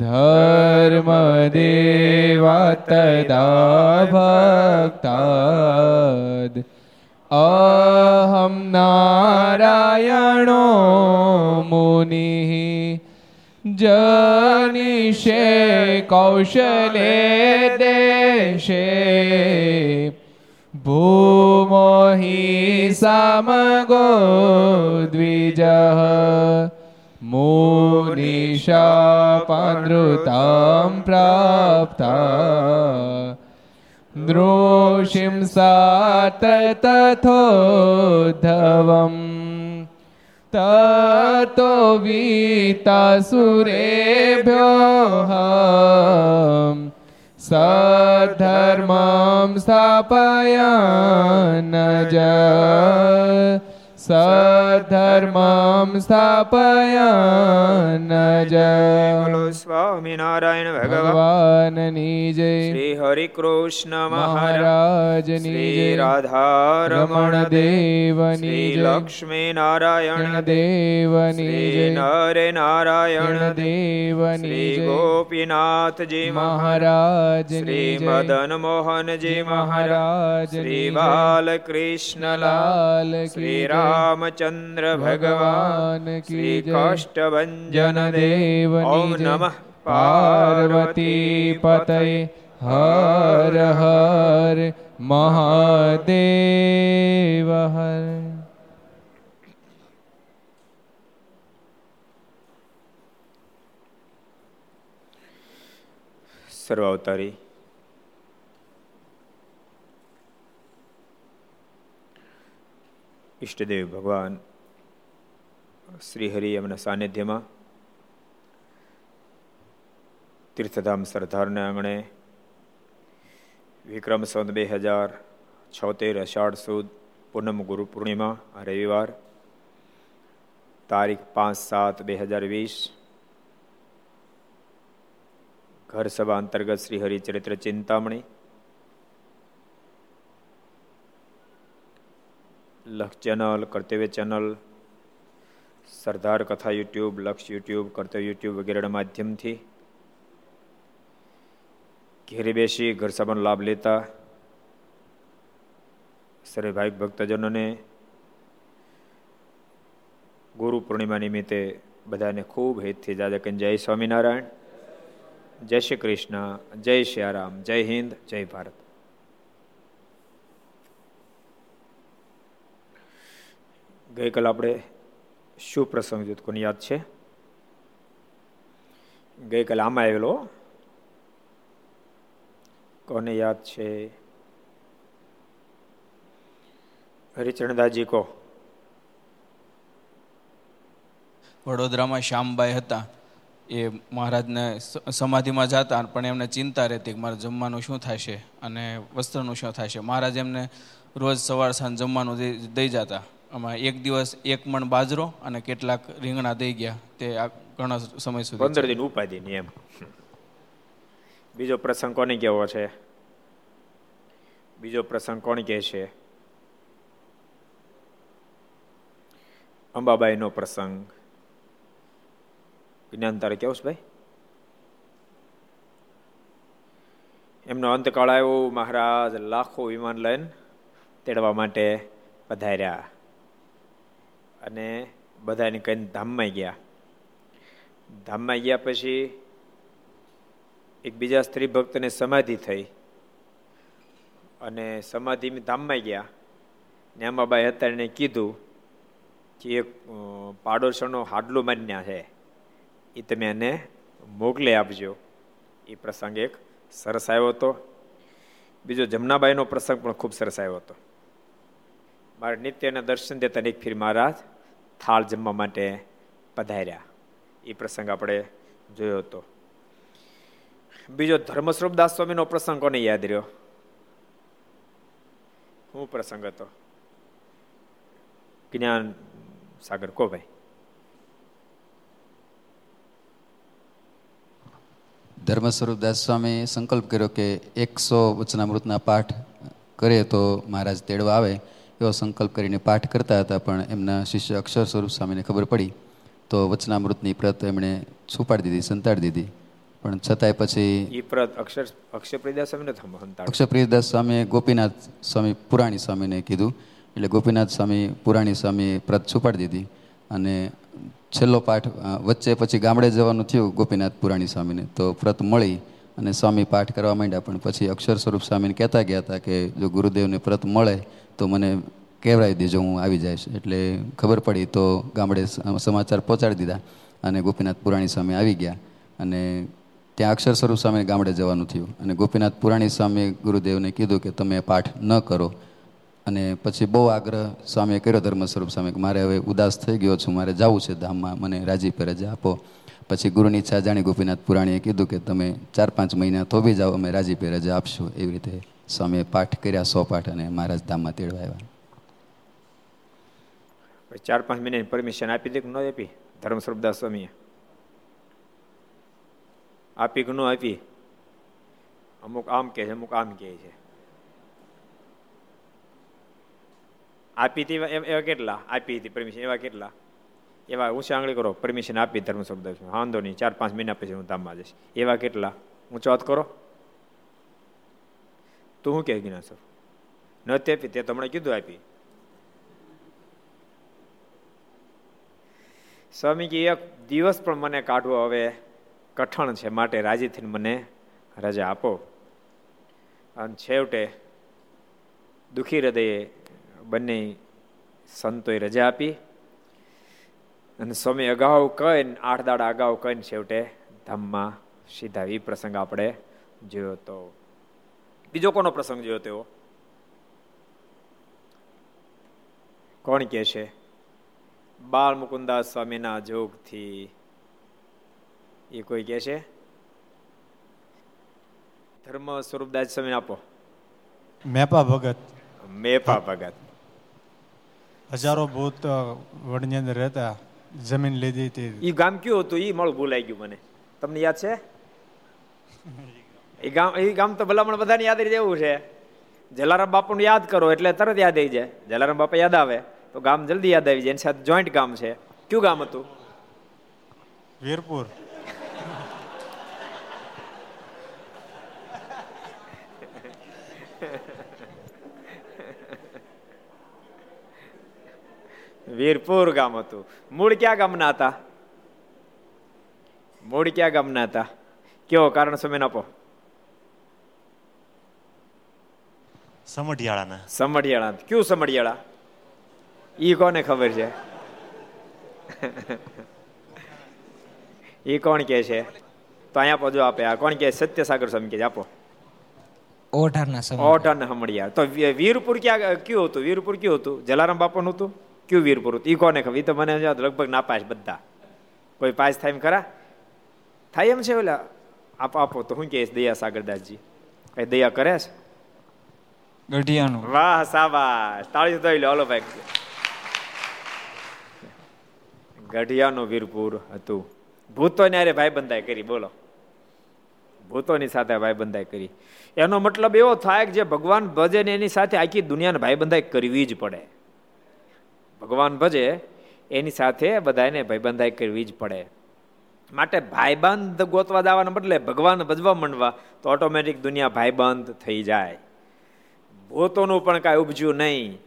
धर्मदेवा तदा भक्ताद् अहं नारायणो मुनिः जनिषे कौशले देशे भूमो हि समगो द्विजः मुनिशापानृतां प्राप्ता द्रोषिं सात तथोद्धवम् ततो वीतासुरेभ्योः सद्धर्मं स्थापयान् ज સધર્મમ સ્થાપયાન જય બોલો સ્વામિનારાયણ ભગવાન ભગવાનની જય શ્રી હરિ કૃષ્ણ મહારાજ મહારાજની જય રાધારમણ રમણ દેવની જય લક્ષ્મી નારાયણ દેવની જય નરે નારાયણ દેવની જય ગોપીનાથજી મહારાજ શ્રી મદન મોહનજી મહારાજ શ્રી બાલકૃષ્ણલાલ લાલ શ્રી જય. રામચંદ્ર ભગવાન શ્રી કાષ્ટભન દેવ ઓમ. નમઃ પાર્વતી પતય હર હર મહાદેવ હર સર્વાવતારી ઈષ્ટદેવ ભગવાન શ્રી હરિ એમના સાનિધ્યમાં તીર્થધામ સરદારના આંગણે વિક્રમ સંત બે હજાર છોતેર અષાઢ સુદ પૂનમ ગુરુ પૂર્ણિમા આ રવિવાર તારીખ પાંચ સાત બે હજાર વીસ ઘર સભા અંતર્ગત શ્રી હરિચરિત્ર ચિંતામણી લક્ષ ચેનલ, કર્તવ્ય ચેનલ, સરદાર કથા યુટ્યુબ, લક્ષ યુટ્યુબ, કર્તવ્ય યુટ્યુબ વગેરેના માધ્યમથી ઘેરે બેસી ઘર સભાનો લાભ લેતા સર્વે ભાઈ ભક્તજનોને ગુરુ પૂર્ણિમા નિમિત્તે બધાને ખૂબ હેતથી કહીને જય સ્વામિનારાયણ, જય શ્રી કૃષ્ણ, જય શ્રી રામ, જય હિન્દ, જય ભારત. ગઈકાલ આપણે શું પ્રસંગ જોત કોને યાદ છે? ગઈકાલે આમાં આવેલો. કોને યાદ છે? હરિચરણદાસજી કહો. વડોદરામાં શ્યામબાઈ હતા. એ મહારાજને સમાધિમાં જતા પણ એમને ચિંતા રહેતી કે મારે જમવાનું શું થશે અને વસ્ત્રનું શું થશે. મહારાજ એમને રોજ સવાર સાંજ જમવાનું દઈ દઈ જતા. આમાં એક દિવસ એક મણ બાજરો અને કેટલાક રીંગણા દઈ ગયા. તે આ ઘણા સમય સુધી પંદર દિન ઉપાધિ એમ. બીજો પ્રસંગ કોને કેવો છે? બીજો પ્રસંગ કોણ કહે છે? અંબાબાઈનો પ્રસંગ. જ્ઞાન તારે કેવું છે ભાઈ? એમનો અંતકાળ આવ્યો મહારાજ લાખો વિમાન લઈને તેડવા માટે પધાર્યા. અને બધાને કહીને ધામમાં ગયા. ધામમાં ગયા પછી એક બીજા સ્ત્રી ભક્તને સમાધિ થઈ. અને સમાધિ ધામમાં ગયા. ને અંબાબાઈ હતા એને કીધું કે એક પાડોશનો હાડલો માન્યા છે. એ તમે એને મોકલી આપજો. એ પ્રસંગ એક સરસ આવ્યો હતો. બીજો જમનાબાઈનો પ્રસંગ પણ ખૂબ સરસ આવ્યો હતો. મારે નિત્યના દર્શન દેતા એક ફીર મહારાજ થાળ જમવા માટે પધાર્યા. એ પ્રસંગ આપણે જોયો હતો. બીજો ધર્મસ્વરૂપ દાસ સ્વામીનો પ્રસંગ કોને યાદ રહ્યો? શું પ્રસંગ હતો. જ્ઞાન સાગર, કો ભાઈ? ધર્મ સ્વરૂપદાસ સ્વામીએ સંકલ્પ કર્યો કે એકસો વચનામૃતના પાઠ કરે તો મહારાજ તેડવા આવે. એવો સંકલ્પ કરીને પાઠ કરતા હતા પણ એમના શિષ્ય અક્ષર સ્વરૂપ સ્વામીને ખબર પડી તો વચનામૃતની પ્રત એમણે છુપાડી દીધી સંતાડી દીધી. પણ છતાંય પછી પ્રત અક્ષર અક્ષરપ્રિયદાસ સ્વામીને અક્ષરપ્રિયદાસ સ્વામીએ ગોપીનાથ સ્વામી પુરાણી સ્વામીને કીધું. એટલે ગોપીનાથ સ્વામી પુરાણી સ્વામીએ પ્રત છુપાડી દીધી અને છેલ્લો પાઠ વચ્ચે પછી ગામડે જવાનું થયું ગોપીનાથ પુરાણી સ્વામીને. તો પ્રત મળી અને સ્વામી પાઠ કરવા માંડ્યા, પણ પછી અક્ષર સ્વરૂપ સ્વામીને કહેતા ગયા હતા કે જો ગુરુદેવને પ્રત મળે, તો મને કહેવડાવી દેજો, હું આવી જઈશ. એટલે ખબર પડી તો ગામડે સમાચાર પહોંચાડી દીધા અને ગોપીનાથ પુરાણી સ્વામી આવી ગયા. અને ત્યાં અક્ષર સ્વરૂપ સ્વામીને ગામડે જવાનું થયું. અને ગોપીનાથ પુરાણી સ્વામીએ ગુરુદેવને કીધું કે તમે પાઠ ન કરો. અને પછી બહુ આગ્રહ સ્વામીએ કર્યો, ધર્મ સ્વરૂપ સ્વામી મારે હવે ઉદાસ થઈ ગયો છું, મારે જવું છે ધામમાં, મને રાજી પર રજા આપો. પછી ગુરુની ઈચ્છા જાણી ગોપીનાથ પુરાણીએ કીધું કે તમે ચાર પાંચ મહિના થોભી જાઓ, અમે રાજી પે રજા આપશું. એવી રીતે સ્વામીએ પાઠ કર્યા, સો પાઠ અને મહારાજ ધામમાં તેડવા આવ્યા. ચાર પાંચ મહિનાની પરમિશન આપી દે કે ન આપી? ધર્મ સ્વરૂપદાસ સ્વામીએ. આપી કે ન આપી? અમુક આમ કહે છે, અમુક આમ કહે છે. આપી હતી એવા કેટલા? આપી હતી પરમિશન એવા કેટલા? એવા ઊંચા આંગળી કરો પરમિશન આપી ધર્મ શબ્દ વાંધો નહીં, ચાર પાંચ મહિના પછી હું ધામમાં જઈશ. એવા કેટલા? ઊંચો હાથ કરો? તું શું કે જ્ઞાન સર નથી આપી, તે તમને કીધું આપી. સ્વામી કે એક દિવસ પણ મને કાઢવો હવે કઠણ છે, માટે રાજી થઈને મને રજા આપો. અને છેવટે દુઃખી હૃદયે બંને સંતોએ રજા આપી. અને સ્વામી અગાઉ કહીને આઠ દાડા અગાઉ કહીને છેવટે ધામમાં સીધા એ પ્રસંગ આપણે જોયો તો. બીજો કોનો પ્રસંગ જોયો તેવો? કોણ કે છે? બાળ મુકુદાસ સ્વામીના જોગથી. એ કોઈ કે છે? ધર્મ સ્વરૂપદાસ સ્વામી આપો. મેપા ભગત. મેપા ભગત. હજારો ભૂત વડની અંદર રહેતા. જમીન લીધી હતી. એ ગામ કયું હતું? એ મળું ભૂલાઈ ગયું મને. તમને યાદ છે? એ ગામ એ ગામ તો ભલામણ બધાને યાદ રહી જવું છે. જલારામ બાપુને યાદ કરો એટલે તરત યાદ આવી જાય. જલારામ બાપા યાદ આવે તો ગામ જલ્દી યાદ આવી જાય. એની સાથે જોઈન્ટ ગામ છે. કયું ગામ હતું? વીરપુર. વીરપુર ગામ હતું. મૂળ ક્યાં ગામના હતા? મૂળ ક્યાં ગામના હતા? કેવો કારણ સમય આપો. સમઢિયાળાના. સમઢિયાળા. કયું સમઢિયાળા? ઈ કોને ખબર છે? ઈ કોણ કે છે? તો અહીંયા જો આપે. આ કોણ કે સત્યસાગર સ્વામી કે આપો. ઓઢારના સમય ઓઢાના હમડિયાર તો વીરપુર ક્યાં કયું હતું? વીરપુર કયું હતું? જલારામ બાપાનું હતું? કયું વીરપુર પુરુષ? ઈ કોને ખબર? એ તો મને લગભગ નાપાસ બધા. કોઈ પાસ થાય એમ ખરા? થાય એમ છે ઓલા? આપો આપો તો હું કે દયા સાગરદાસજી. કઈ દયા કરે છે? ગઢિયાનું. વાહ સાબાશ તાળી દઈ લો હલો ભાઈ. ગઢિયાનું વીરપુર હતું. ભૂતોની અરે ભાઈ બંધાઈ કરી બોલો. ભૂતોની સાથે ભાઈ બંધાઈ કરી. એનો મતલબ એવો થાય કે જે ભગવાન ભજે ને એની સાથે આખી દુનિયાને ભાઈ બંધાઈ કરવી જ પડે. ભગવાન ભજે, એની સાથે બધાને ભાઈબંધાઈ કરવી જ પડે. માટે ભાઈબંધ ગોતવા દાવાના બદલે ભગવાન ભજવા માંડવા તો ઓટોમેટિક દુનિયા ભાઈબંધ થઈ જાય. ભૂતોનું પણ કાંઈ ઉપજ્યું નહીં.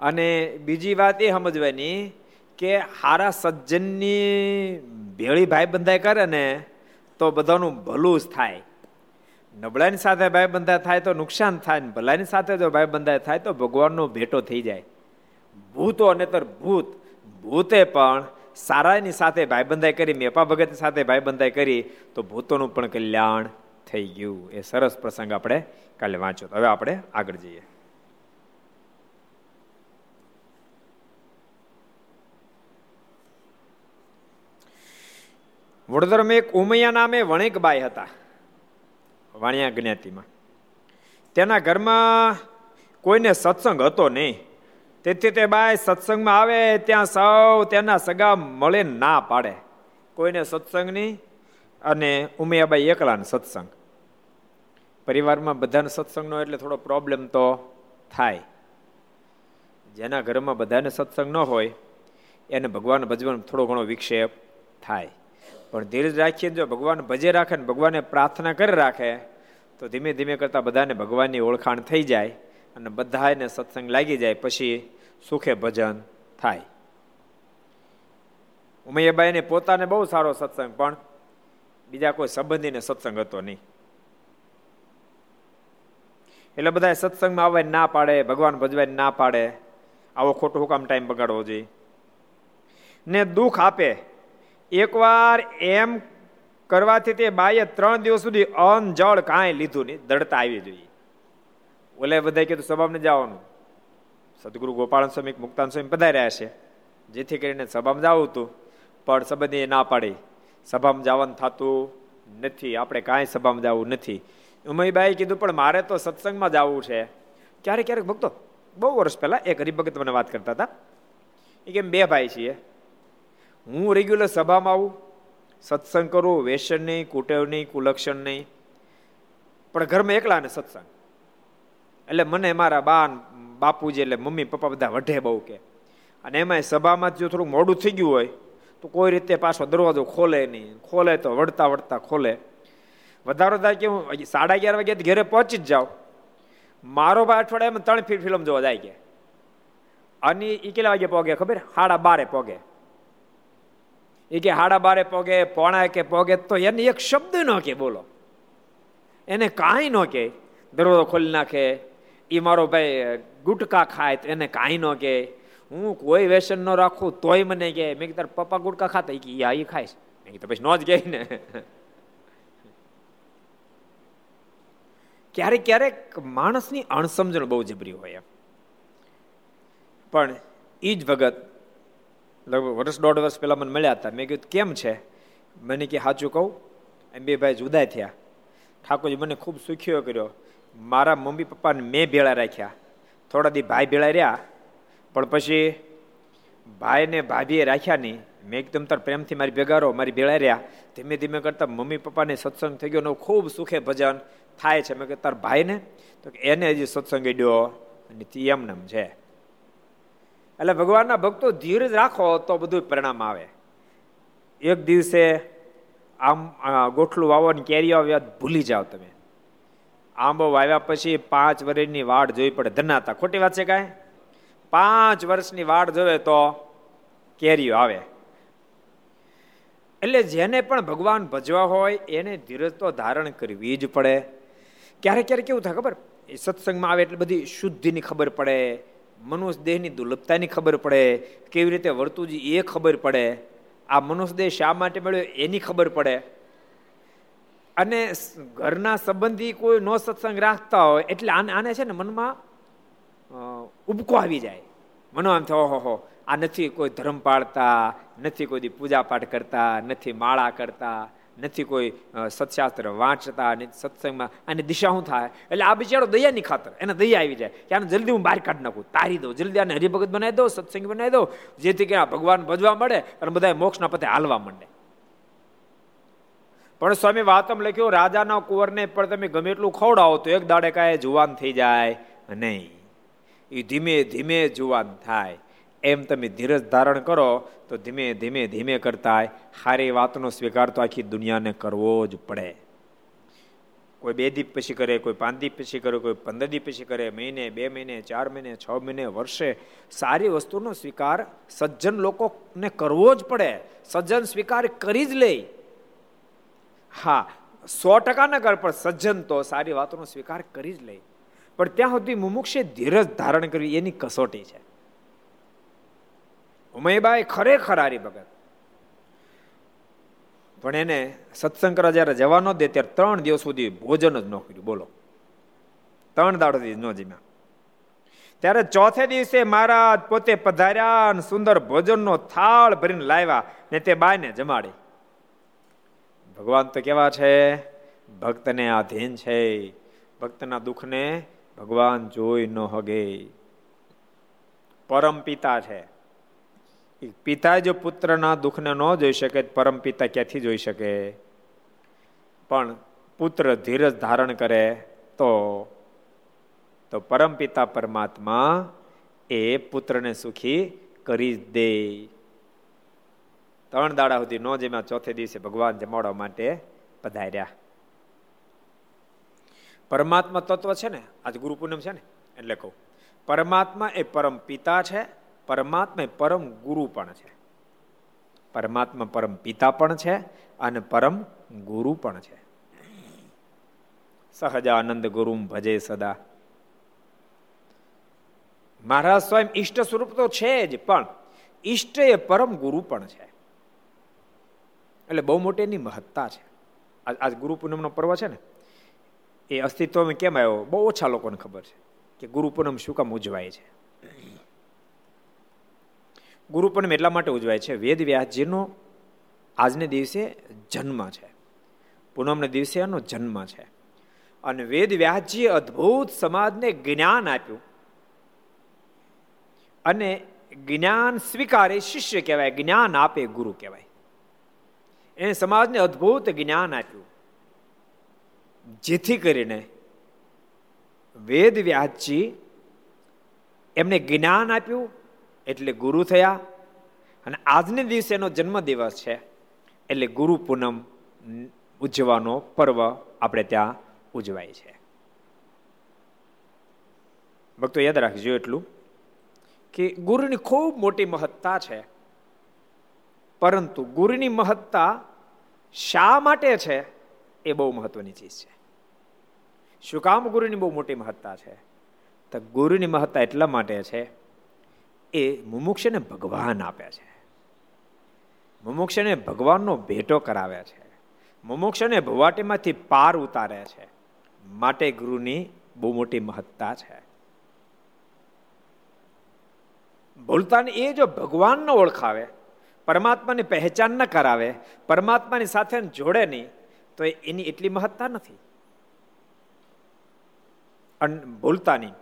અને બીજી વાત એ સમજવાની કે હારા સજ્જનની ભેળી ભાઈ બંધાઈ કરે ને તો બધાનું ભલું જ થાય. નબળાની સાથે ભાઈ બંધા થાય તો નુકસાન થાય ને ભલાની સાથે જો ભાઈ બંધાય થાય તો ભગવાનનો ભેટો થઈ જાય. ભૂતો અનેતર ભૂત. ભૂતે પણ સારાની સાથે ભાઈબંધાઈ કરી મેપા ભગત સાથે ભાઈબંધાઈ કરી, તો ભૂતોનું પણ કલ્યાણ થઈ ગયું. એ સરસ પ્રસંગ આપણે કાલે વાંચ્યો હવે આપણે આગળ જઈએ. વડોદરામાં એક ઉમૈયા નામે વણિકબાઈ હતા, વાણિયા જ્ઞાતિમાં. તેના ઘરમાં કોઈને સત્સંગ હતો નહીં. તેથી તે બાય સત્સંગમાં આવે, ત્યાં સૌ તેના સગા મળે ના પાડે. કોઈને સત્સંગની અને ઉમિયાબાઈ એકલાને સત્સંગ. પરિવારમાં બધાને સત્સંગનો એટલે થોડો પ્રોબ્લેમ તો થાય. જેના ઘરમાં બધાને સત્સંગ ન હોય, એને ભગવાન ભજવાનો થોડો ઘણો વિક્ષેપ થાય. પણ ધીરજ રાખીને જો ભગવાન ભજે રાખે ને ભગવાને પ્રાર્થના કરી રાખે, તો ધીમે ધીમે કરતાં બધાને ભગવાનની ઓળખાણ થઈ જાય અને બધાને સત્સંગ લાગી જાય. પછી સુખે ભજન થાય. ઉમૈયાબાઈને પોતાને બહુ સારો સત્સંગ, પણ બીજા કોઈ સંબંધીને સત્સંગ હતો નહીં. એટલે બધા સત્સંગમાં આવવા ના પાડે, ભગવાન ભજવાય ના પાડે. આવો ખોટો હુકામ ટાઈમ બગાડવો જોઈએ. ને દુઃખ આપે. એકવાર એમ કરવાથી તે બાઈએ ત્રણ દિવસ સુધી અન્ન જળ કાંઈ લીધું નહીં, દડતા આવી જોઈએ. ઓલે બધા કીધું, સભામાં જવાનું. સદગુરુ ગોપાલ સ્વામી મુક્તાન સ્વામી પધાર્યા છે. જેથી કરીને સભામાં જવું હતું, પણ સંબંધી ના પાડી. સભામાં જવાનું થતું નથી, આપણે કાંઈ સભામાં જવું નથી. ઉમયબાઈ કીધું, પણ મારે તો સત્સંગમાં જવું છે. ક્યારેક ક્યારેક ભક્તો, બહુ વર્ષ પહેલાં એક હરિભગત મને વાત કરતા હતા. એ કેમ બે ભાઈ છીએ. હું રેગ્યુલર સભામાં આવું, સત્સંગ કરું, વેસન નહીં, કુટેવ નહીં, કુલક્ષણ નહીં. પણ ઘરમાં એકલા ને સત્સંગ. એટલે મને મારા બા બાપુજી એટલે મમ્મી પપ્પા બધા વઢે બહુ કે. અને એમાં સભામાં જો થોડું મોડું થઈ ગયું હોય, તો કોઈ રીતે પાછો દરવાજો ખોલે નહીં. ખોલે તો વળતા વળતા ખોલે. વધારો થાય કે હું સાડા અગિયાર વાગે ઘરે પહોંચી જ જાઉં. મારો ભાઈ અઠવાડિયામાં ત્રણ ફીટ ફિલ્મ જોવા જાય કે. અને એ કેટલા વાગે પોગે ખબર? સાડા બારે પોગે. એ કે હાડા બારે પોગે, પોણા કે પોગે તો એને એક શબ્દ ન કે બોલો. એને કાંઈ ન કે. દરવાજો ખોલી નાખે. એ મારો ભાઈ ગુટકા ખાય તો એને કાંઈ ન કે હું કોઈ વ્યસન ન રાખું, તોય મને કે મેં કીધું પપ્પા ગુટકા ખાતા? કે આ એ ખાઈશ. મેં કીધું, પછી ન જ કહે ને. ક્યારેક ક્યારેક માણસની અણસમજણ બહુ જબરી હોય એમ. પણ એ જ ભગત લગભગ વર્ષ દોઢ વર્ષ પહેલાં મને મળ્યા હતા. મેં કીધું, કેમ છે? મને કે સાચું કહું, એમ બે ભાઈ જુદા થયા. ઠાકોરજી મને ખૂબ સુખ્યો કર્યો. મારા મમ્મી પપ્પાને મેં ભેળા રાખ્યા. થોડા દી ભાઈ ભેળા રહ્યા, પણ પછી ભાઈને ભાભીએ રાખ્યા નહીં. મેં એકદમ તાર પ્રેમથી મારી ભેગારો, મારી ભેળા રહ્યા. ધીમે ધીમે કરતા મમ્મી પપ્પાને સત્સંગ થઈ ગયો ખૂબ સુખે ભજન થાય છે. મેં કે તાર ભાઈને? તો એને હજી સત્સંગ અડ્યો અને તે એમને છે. એટલે ભગવાનના ભક્તો ધીરજ રાખો તો બધું પરિણામ આવે. એક દિવસે આમ ગોઠલું વાવો ને કેરીઓ આવ્યા, ભૂલી જાઓ તમે. આંબો વાવ્યા પછી પાંચ વર્ષની વાડ જોઈ પડે. ધનાતા ખોટી વાત છે કાંઈ? પાંચ વર્ષની વાડ જોવે તો કેરીઓ આવે. એટલે જેને પણ ભગવાન ભજવા હોય, એને ધીરજ તો ધારણ કરવી જ પડે. ક્યારેક ક્યારેક કેવું થાય ખબર? એ સત્સંગમાં આવે એટલે બધી શુદ્ધિની ખબર પડે મનુષ્ય દેહની દુર્લભતાની ખબર પડે, કેવી રીતે વર્તુજી એ ખબર પડે. આ મનુષ્ય દેહ શા માટે મળ્યો એની ખબર પડે. અને ઘરના સંબંધી કોઈ નો સત્સંગ રાખતા હોય, એટલે આને આને છે ને મનમાં ઉબકો આવી જાય. મનો આમ થાય, ઓહો આ નથી કોઈ ધર્મ પાળતા, નથી કોઈ પૂજા પાઠ કરતા, નથી માળા કરતા, નથી કોઈ સત્શાસ્ત્ર વાંચતા સત્સંગમાં, આની દિશા શું થાય? એટલે આ બિચારો દયાની ખાતર, એને દયા આવી જાય કે આને જલ્દી હું બહાર કાઢી નાખું, તારી દઉં, જલ્દી આને હરિભગત બનાવી દો સત્સંગ બનાવી દો જેથી કે આ ભગવાન ભજવા મળે અને બધા મોક્ષના પતે હાલવા માંડે. પણ સ્વામી વાતમ લખ્યું, રાજાના કુંવરને પણ તમે ગમે એટલું ખવડાવો તો એક દાડે કાંઈ જુવાન થઈ જાય. નહીં એ ધીમે ધીમે જુવાન થાય. એમ તમે ધીરજ ધારણ કરો તો ધીમે ધીમે ધીમે કરતા સારી વાતનો સ્વીકાર તો આખી દુનિયાને કરવો જ પડે. કોઈ બે દીપ પછી કરે, કોઈ પાંચ દીપ પછી કરે, કોઈ પંદર દીપ પછી કરે, મહિને, બે મહિને, ચાર મહિને, છ મહિને, વર્ષે. સારી વસ્તુનો સ્વીકાર સજ્જન લોકોને કરવો જ પડે. સજ્જન સ્વીકાર કરી જ લે. હા, સો ટકા ન કર પણ સજ્જન તો સારી વાતોનો સ્વીકાર કરી જ લે. પણ ત્યાં સુધી મુમુક્ષે ધીરજ ધારણ કરવી એની કસોટી છે. ઉમયબાઈ ખરેખર હારી ભગત. પણ એને સત્સંગ કરવા જયારે જવા ન દે ત્યારે ત્રણ દિવસ સુધી ભોજન જ ન કર્યું. બોલો. ત્રણ દાડોથી ન જીમ્યા. ત્યારે ચોથે દિવસે મહારાજ પોતે પધાર્યા સુંદર ભોજનનો થાળ ભરીને લાવ્યા ને તે બાયને જમાડી ભગવાન તો કેવા છે? ભક્તને આધીન છે. ભક્તના દુઃખને ભગવાન જોઈ ન હગે. પરમ પિતા છે. પિતા જો પુત્રના દુઃખને ન જોઈ શકે પરમ પિતા ક્યાંથી જોઈ શકે? પણ પુત્ર ધીરજ ધારણ કરે તો તો પરમ પિતા પરમાત્મા એ પુત્રને સુખી કરી દે. ત્રણ દાડા સુધી નો જમ્યા, ચોથે દિવસે ભગવાન જમાડવા માટે પધાર્યા. પરમાત્મા તત્વ છે ને, આજ ગુરુ પૂનમ છે ને, એટલે કહું. પરમાત્મા એ પરમ પિતા છે, પરમાત્મા એ પરમ ગુરુ પણ છે. પરમાત્મા પરમ પિતા પણ છે અને પરમ ગુરુ પણ છે. સહજાનંદ ગુરુ ભજે સદા. મહારાજ સ્વયં ઈષ્ટ સ્વરૂપ તો છે જ, પણ ઈષ્ટ એ પરમ ગુરુ પણ છે. એટલે બહુ મોટી એની મહત્તા છે. આજ ગુરુ પૂનમનો પર્વ છે ને, એ અસ્તિત્વમાં કેમ આવ્યો? બહુ ઓછા લોકોને ખબર છે કે ગુરુ પૂનમ શું કામ ઉજવાય છે. ગુરુ પૂનમ એટલા માટે ઉજવાય છે, વેદ વ્યાસજીનો આજને દિવસે જન્મ છે. પૂનમને દિવસે એનો જન્મ છે. અને વેદ વ્યાસજીએ અદ્ભુત સમાજને જ્ઞાન આપ્યું. અને જ્ઞાન સ્વીકારે, શિષ્ય કહેવાય, જ્ઞાન આપે, ગુરુ કહેવાય. એને સમાજને અદ્ભુત જ્ઞાન આપ્યું. જેથી કરીને વેદ વ્યાસજી એમને જ્ઞાન આપ્યું, એટલે ગુરુ થયા. અને આજને દિવસે એનો જન્મદિવસ છે, એટલે ગુરુ પૂનમ ઉજવવાનો પર્વ આપણે ત્યાં ઉજવાય છે. ભક્તો યાદ રાખજો એટલું, કે ગુરુની ખૂબ મોટી મહત્તા છે. પરંતુ ગુરુની મહત્તા શા માટે છે એ બહુ મહત્વની ચીજ છે. શું કામ ગુરુની બહુ મોટી મહત્તા છે? તો ગુરુની મહત્તા એટલા માટે છે એ મુમુક્ષને ભગવાન આપે છે. મુમુક્ષને ભગવાનનો ભેટો કરાવે છે. મુમુક્ષને ભવાટીમાંથી પાર ઉતારે છે. માટે ગુરુની બહુ મોટી મહત્તા છે. ભૂલતાને એ જો ભગવાનને ઓળખાવે પરમાત્માની પહેચાન ન કરાવે, પરમાત્માની સાથે જોડે નહીં, તો એની એટલી મહત્તા નથી. ભૂલતા નહીં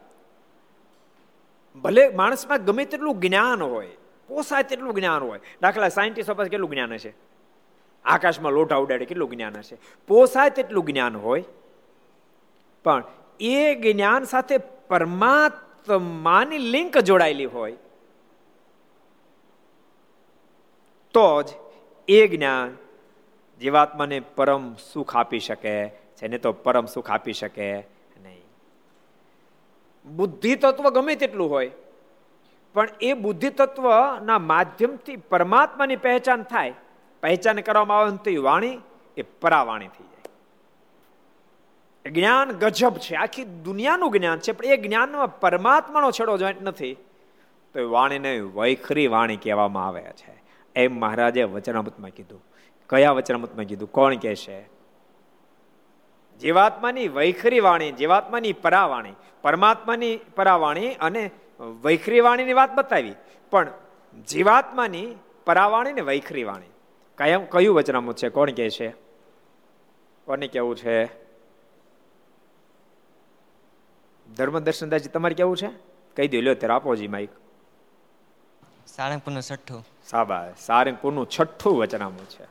ભલે માણસમાં ગમે તેટલું જ્ઞાન હોય, પોસાય તેટલું જ્ઞાન હોય, દાખલા સાયન્ટિસ્ટો પાસે કેટલું જ્ઞાન હશે? આકાશમાં લોટા ઉડાડે કેટલું જ્ઞાન હશે? પોસાય તેટલું જ્ઞાન હોય, પણ એ જ્ઞાન સાથે પરમાત્માની લિંક જોડાયેલી હોય તો જ એ જ્ઞાન જીવાત્માને પરમ સુખ આપી શકે છે ને તો પરમ સુખ આપી શકે નહીં. બુદ્ધિ તત્વ ગમે તેટલું હોય, પણ એ બુદ્ધિ તત્વના માધ્યમથી પરમાત્માની પહેચાન થાય, પહેચાન કરવામાં આવે તો એ વાણી એ પરાવાણી થઈ જાય. જ્ઞાન ગજબ છે, આખી દુનિયાનું જ્ઞાન છે, પણ એ જ્ઞાનમાં પરમાત્માનો છેડો જોઈન્ટ નથી, તો એ વાણીને વૈખરી વાણી કહેવામાં આવે છે. એમ મહારાજે વચનામૃતમાં કીધું. કયા વચનામૃતમાં કીધું? કોણ કહે છે જીવાત્માની વૈખરી વાણી, જીવાત્માની પરાવાણી, પરમાત્માની પરાવાણી અને વૈખરી વાણીની વાત બતાવી. પણ જીવાત્માની પરાવાણી ને વૈખરી વાણી. કયા, કયું વચનામૃત છે? કોણ કહે છે કોને કેવું છે? ધર્મ દર્શનદાસજી તમારે કેવું છે? કહી દો, લ્યો ત્યારે આપોજી માઈક સારંગપુરનું છઠ્ઠું. સાબા સારંગપુરનું છઠ્ઠું વચનામું છે.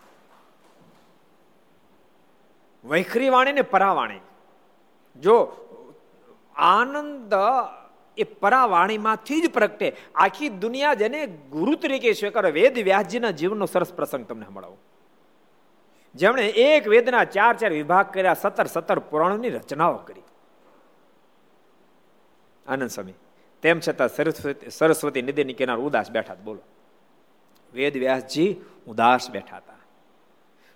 વૈખરી વાણી ને પરાવાણી. જો આનંદ એ પરાવાણીમાંથી જ પ્રગટે. આખી દુનિયા જેને ગુરુ તરીકે સ્વીકાર, વેદ વ્યાસજીના જીવનનો સરસ પ્રસંગ તમને સંભળાવું. જેમણે એક વેદના ચાર ચાર વિભાગ કર્યા, સત્તર સત્તર પુરાણોની રચનાઓ કરી. આનંદ સ્વામી તેમ છતાં સરસ્વતી સરસ્વતી નદીની કિનાર ઉદાસ બેઠા બોલો. વેદ વ્યાસજી ઉદાસ બેઠા હતા.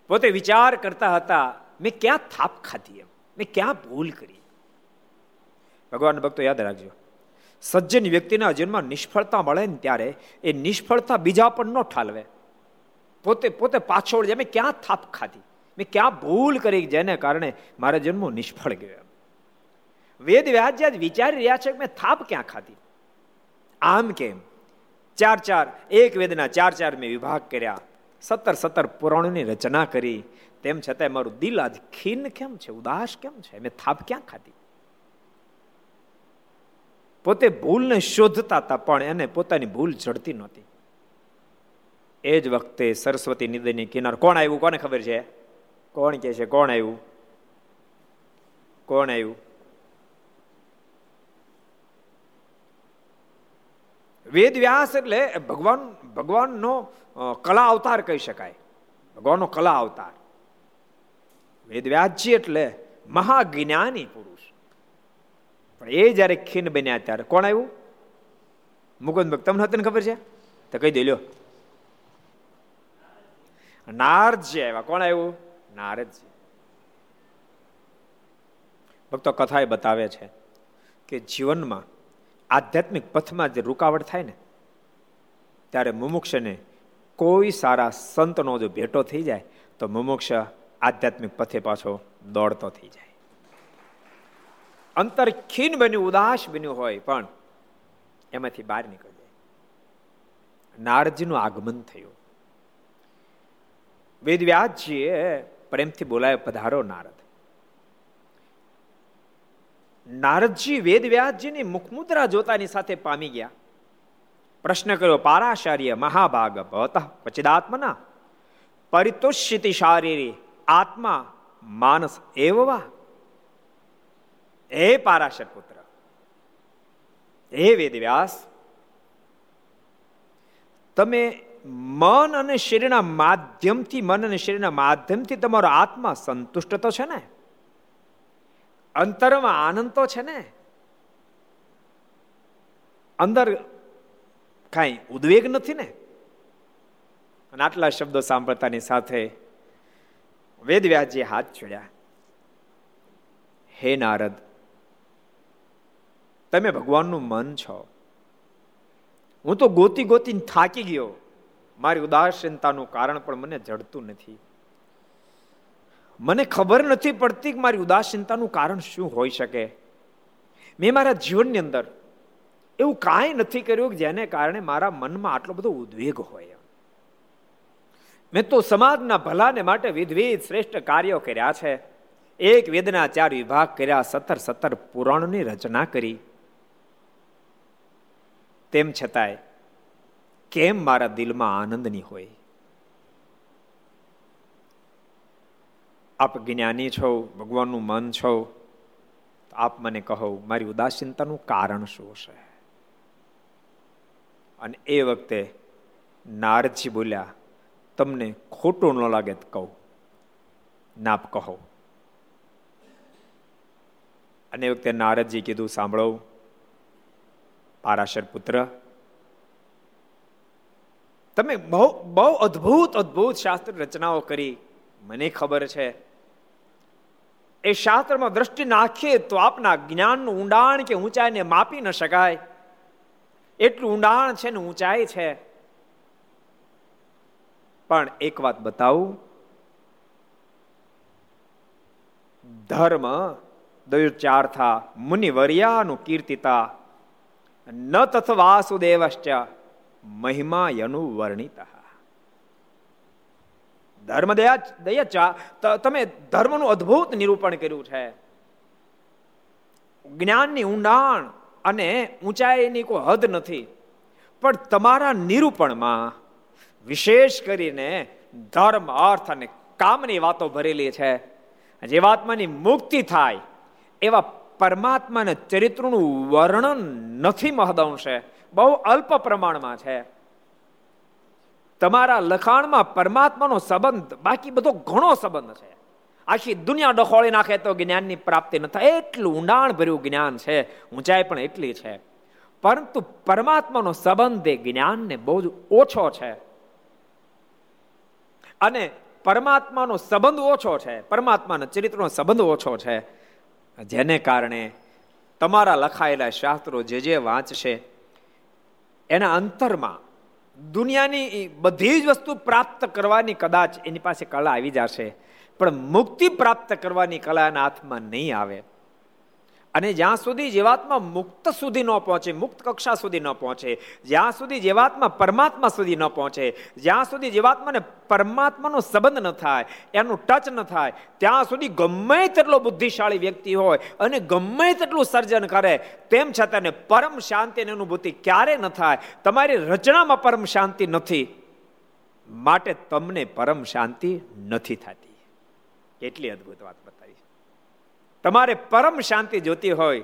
પોતે વિચાર કરતા હતા, મેં ક્યાં થાપ ખાધી એમ? મેં ક્યાં ભૂલ કરી? ભગવાન ભક્તો યાદ રાખજો. સજ્જન વ્યક્તિના જીવનમાં નિષ્ફળતા મળે ને ત્યારે એ નિષ્ફળતા બીજા પણ ન ઠાલવે. પોતે પોતે પાછળ જાય, મેં ક્યાં થાપ ખાધી? મેં ક્યાં ભૂલ કરી જેને કારણે મારા જન્મ નિષ્ફળ ગયો વેદ વ્યાજ વિચારી રહ્યા છે કે મેં થાપ ક્યાં ખાધી? આમ કેમ? ચાર ચાર, એક વેદના ચાર ચાર મેં વિભાગ કર્યા. સત્તર સત્તર પુરાણોની રચના કરી. તેમ છતાંય મારું દિલ આજ ખીન કેમ છે? ઉદાસ કેમ છે? મેં થાપ ક્યાં ખાધી? પોતે ભૂલને શોધતા હતા પણ એને પોતાની ભૂલ જડતી નહોતી. એ જ વખતે સરસ્વતી નિદયની કિનાર કોણ આવ્યું? કોને ખબર છે? કોણ કે છે? કોણ આવ્યું? કોણ આવ્યું? વેદ વ્યાસ એટલે ભગવાન, ભગવાનનો કલા અવતાર કહી શકાય. ભગવાનનો કલા અવતાર. વેદ વ્યાસજી એટલે મહાજ્ઞાની પુરુષ. પણ એ જ્યારે ખીન બન્યા ત્યારે કોણ આવ્યું? મુકુંદ ભક્ત. તમને હતી ખબર છે? તો કહી દે, લ્યો. નારદજી આવ્યા. કોણ આવ્યું? નારદજી. ભક્તો કથા એ બતાવે છે કે જીવનમાં આધ્યાત્મિક પથમાં જે રૂકાવટ થાય ને, ત્યારે મુમુક્ષને કોઈ સારા સંતનો જો ભેટો થઈ જાય, તો મુમુક્ષ આધ્યાત્મિક પથે પાછો દોડતો થઈ જાય. અંતર ખીન બન્યું, ઉદાસ બન્યું હોય, પણ એમાંથી બહાર નીકળી જાય. નારદજીનું આગમન થયું. વેદવ્યાસજીએ પ્રેમથી બોલાયો, પધારો નારદ. નારદજી વેદવ્યાસજીની મુખમુદ્રા જોતાની સાથે પામી ગયા. પ્રશ્ન કર્યો, પારાશાર્ય મહાભાગ ભવત પચિદાત્મના પરિતોષિતિ શારીરી આત્મા માનસ એવવા? હે પારાશર પુત્ર, હે વેદવ્યાસ, તમે મન અને શરીરના માધ્યમથી, મન અને શરીરના માધ્યમથી તમારો આત્મા સંતુષ્ટ તો છે ને? અંતરમાં આનંદ તો છે ને. અંદર કાંઈ ઉદ્વેગ નથી ને. અને આટલા શબ્દો સાંભળતાની સાથે વેદવ્યાજી હાથ છોડ્યા હે નારદ, તમે ભગવાનનું મન છો. હું તો ગોતી ગોતીને થાકી ગયો. મારી ઉદાસીનતાનું કારણ પણ મને જડતું નથી. મને ખબર નથી પડતી કે મારી ઉદાસીનતાનું કારણ શું હોઈ શકે. મેં મારા જીવનની અંદર એવું કાંઈ નથી કર્યું કે જેને કારણે મારા મનમાં આટલો બધો ઉદ્વેગ હોય. મેં તો સમાજના ભલાને માટે વિધવિધ શ્રેષ્ઠ કાર્યો કર્યા છે. એક વેદના ચાર વિભાગ કર્યા, સત્તર સત્તર પુરાણની રચના કરી. તેમ છતાંય, કેમ મારા દિલમાં આનંદ નહીં હોય? આપ જ્ઞાની છો, ભગવાનનું મન છો આપ મને કહો, મારી ઉદાસીનતાનું કારણ શું છે અને એ વખતે નારદજી બોલ્યા, તમને ખોટું ન લાગે તો કહું. નાપ કહો. અને એ વખતે નારદજી કીધું, સાંભળો, પારાશર પુત્ર, તમે બહુ બહુ અદ્ભુત અદ્ભુત શાસ્ત્ર રચનાઓ કરી. મને ખબર છે એ શાસ્ત્રમાં દ્રષ્ટિ નાખીએ તો આપના જ્ઞાનનું ઊંડાણ કે ઊંચાઈને માપી ન શકાય. એટલું ઊંડાણ છે ને ઊંચાઈ છે. પણ એક વાત બતાવું. ધર્મ દયુચાર્થા મુનિવર્યાનું કીર્તિતા ન તથ વાસુદેવશ્ચ મહિમા યનુ વર્ણિતા ધર્મ દયા દયા તમે ધર્મનું અદ્ભુત નિરૂપણ કર્યું છે. જ્ઞાનની ઊંડાણ અને ઊંચાઈની કોઈ હદ નથી. પણ તમારા નિરૂપણમાં વિશેષ કરીને ધર્મ, અર્થ અને કામની વાતો ભરેલી છે. જે વાતમાંની મુક્તિ થાય, એવા પરમાત્માના ચરિત્રનું વર્ણન નથી મહદંશે બહુ અલ્પ પ્રમાણમાં છે. તમારા લખાણમાં પરમાત્માનો સંબંધ, બાકી બધો ઘણો સંબંધ છે. આખી દુનિયા ડખોળી નાખે તો જ્ઞાનની પ્રાપ્તિ ન થાય. એટલું ઊંડાણ ભર્યું જ્ઞાન છે, ઊંચાઈ પણ એટલી છે. પરંતુ પરમાત્માનો સંબંધ એ જ્ઞાનને બહુ જ ઓછો છે. અને પરમાત્માનો સંબંધ ઓછો છે, પરમાત્માના ચરિત્રનો સંબંધ ઓછો છે. જેને કારણે તમારા લખાયેલા શાસ્ત્રો જે જે વાંચશે, એના અંતરમાં દુનિયાની બધી જ વસ્તુ પ્રાપ્ત કરવાની કદાચ એની પાસે કલા આવી જશે. પણ મુક્તિ પ્રાપ્ત કરવાની કલા એના હાથમાં નહીં આવે. અને જ્યાં સુધી જીવાત્મા મુક્ત સુધી ન પહોંચે, મુક્ત કક્ષા સુધી ન પહોંચે, જ્યાં સુધી જીવાત્મા પરમાત્મા સુધી ન પહોંચે, જ્યાં સુધી જીવાત્માને પરમાત્માનો સંબંધ ન થાય, એનું ટચ ન થાય, ત્યાં સુધી ગમે તેટલો બુદ્ધિશાળી વ્યક્તિ હોય અને ગમે તેટલું સર્જન કરે, તેમ છતાં પરમ શાંતિની અનુભૂતિ ક્યારે ન થાય? તમારી રચનામાં પરમ શાંતિ નથી. માટે તમને પરમ શાંતિ નથી થતી. એટલી અદભુત વાત. તમારે પરમ શાંતિ જોતી હોય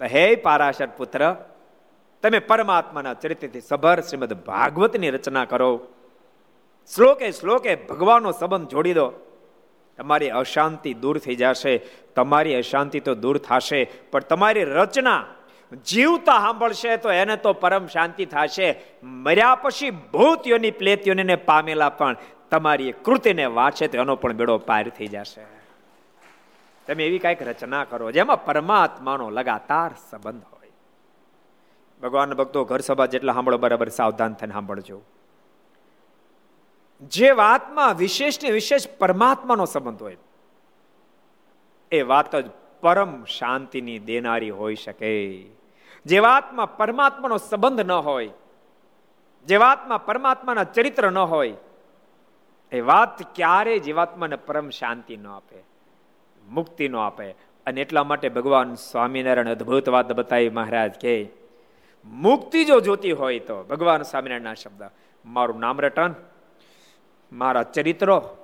તો હે પારાશર પુત્ર, તમે પરમાત્માના ચરિત્રથી સભર શ્રીમદ ભાગવતની રચના કરો. શ્લોકે શ્લોકે ભગવાનનો સંબંધ જોડી દો. તમારી અશાંતિ દૂર થઈ જશે, તમારી અશાંતિ તો દૂર થશે, પણ તમારી રચના જીવતા સાંભળશે તો એને તો પરમ શાંતિ થશે. મર્યા પછી ભૂતિઓની પ્લેતિઓને પામેલા પણ તમારી કૃતિને વાંચે તો એનો પણ બેડો પાર થઈ જશે. તમે એવી કાંઈક રચના કરો જેમાં પરમાત્માનો લગાતાર સંબંધ હોય. ભગવાનના ભક્તો ઘર સભા જેટલા સાંભળો, બરાબર સાવધાન થઈને સાંભળજો. જે વાતમાં વિશેષ ને વિશેષ પરમાત્માનો સંબંધ હોય, એ વાત જ પરમ શાંતિની દેનારી હોઈ શકે. જે વાતમાં પરમાત્માનો સંબંધ ન હોય, જે વાતમાં પરમાત્માના ચરિત્ર ન હોય, એ વાત ક્યારે જીવાત્માને પરમ શાંતિ ન આપે. મુક્તિ ન આપે. અને એટલા માટે ભગવાન સ્વામિનારાયણ અદભુત વાત બતાવી મહારાજ કે, મુક્તિ જો જોતી હોય તો ભગવાન સ્વામિનારાયણના શબ્દ, મારું નામ રટન, મારા ચરિત્રો,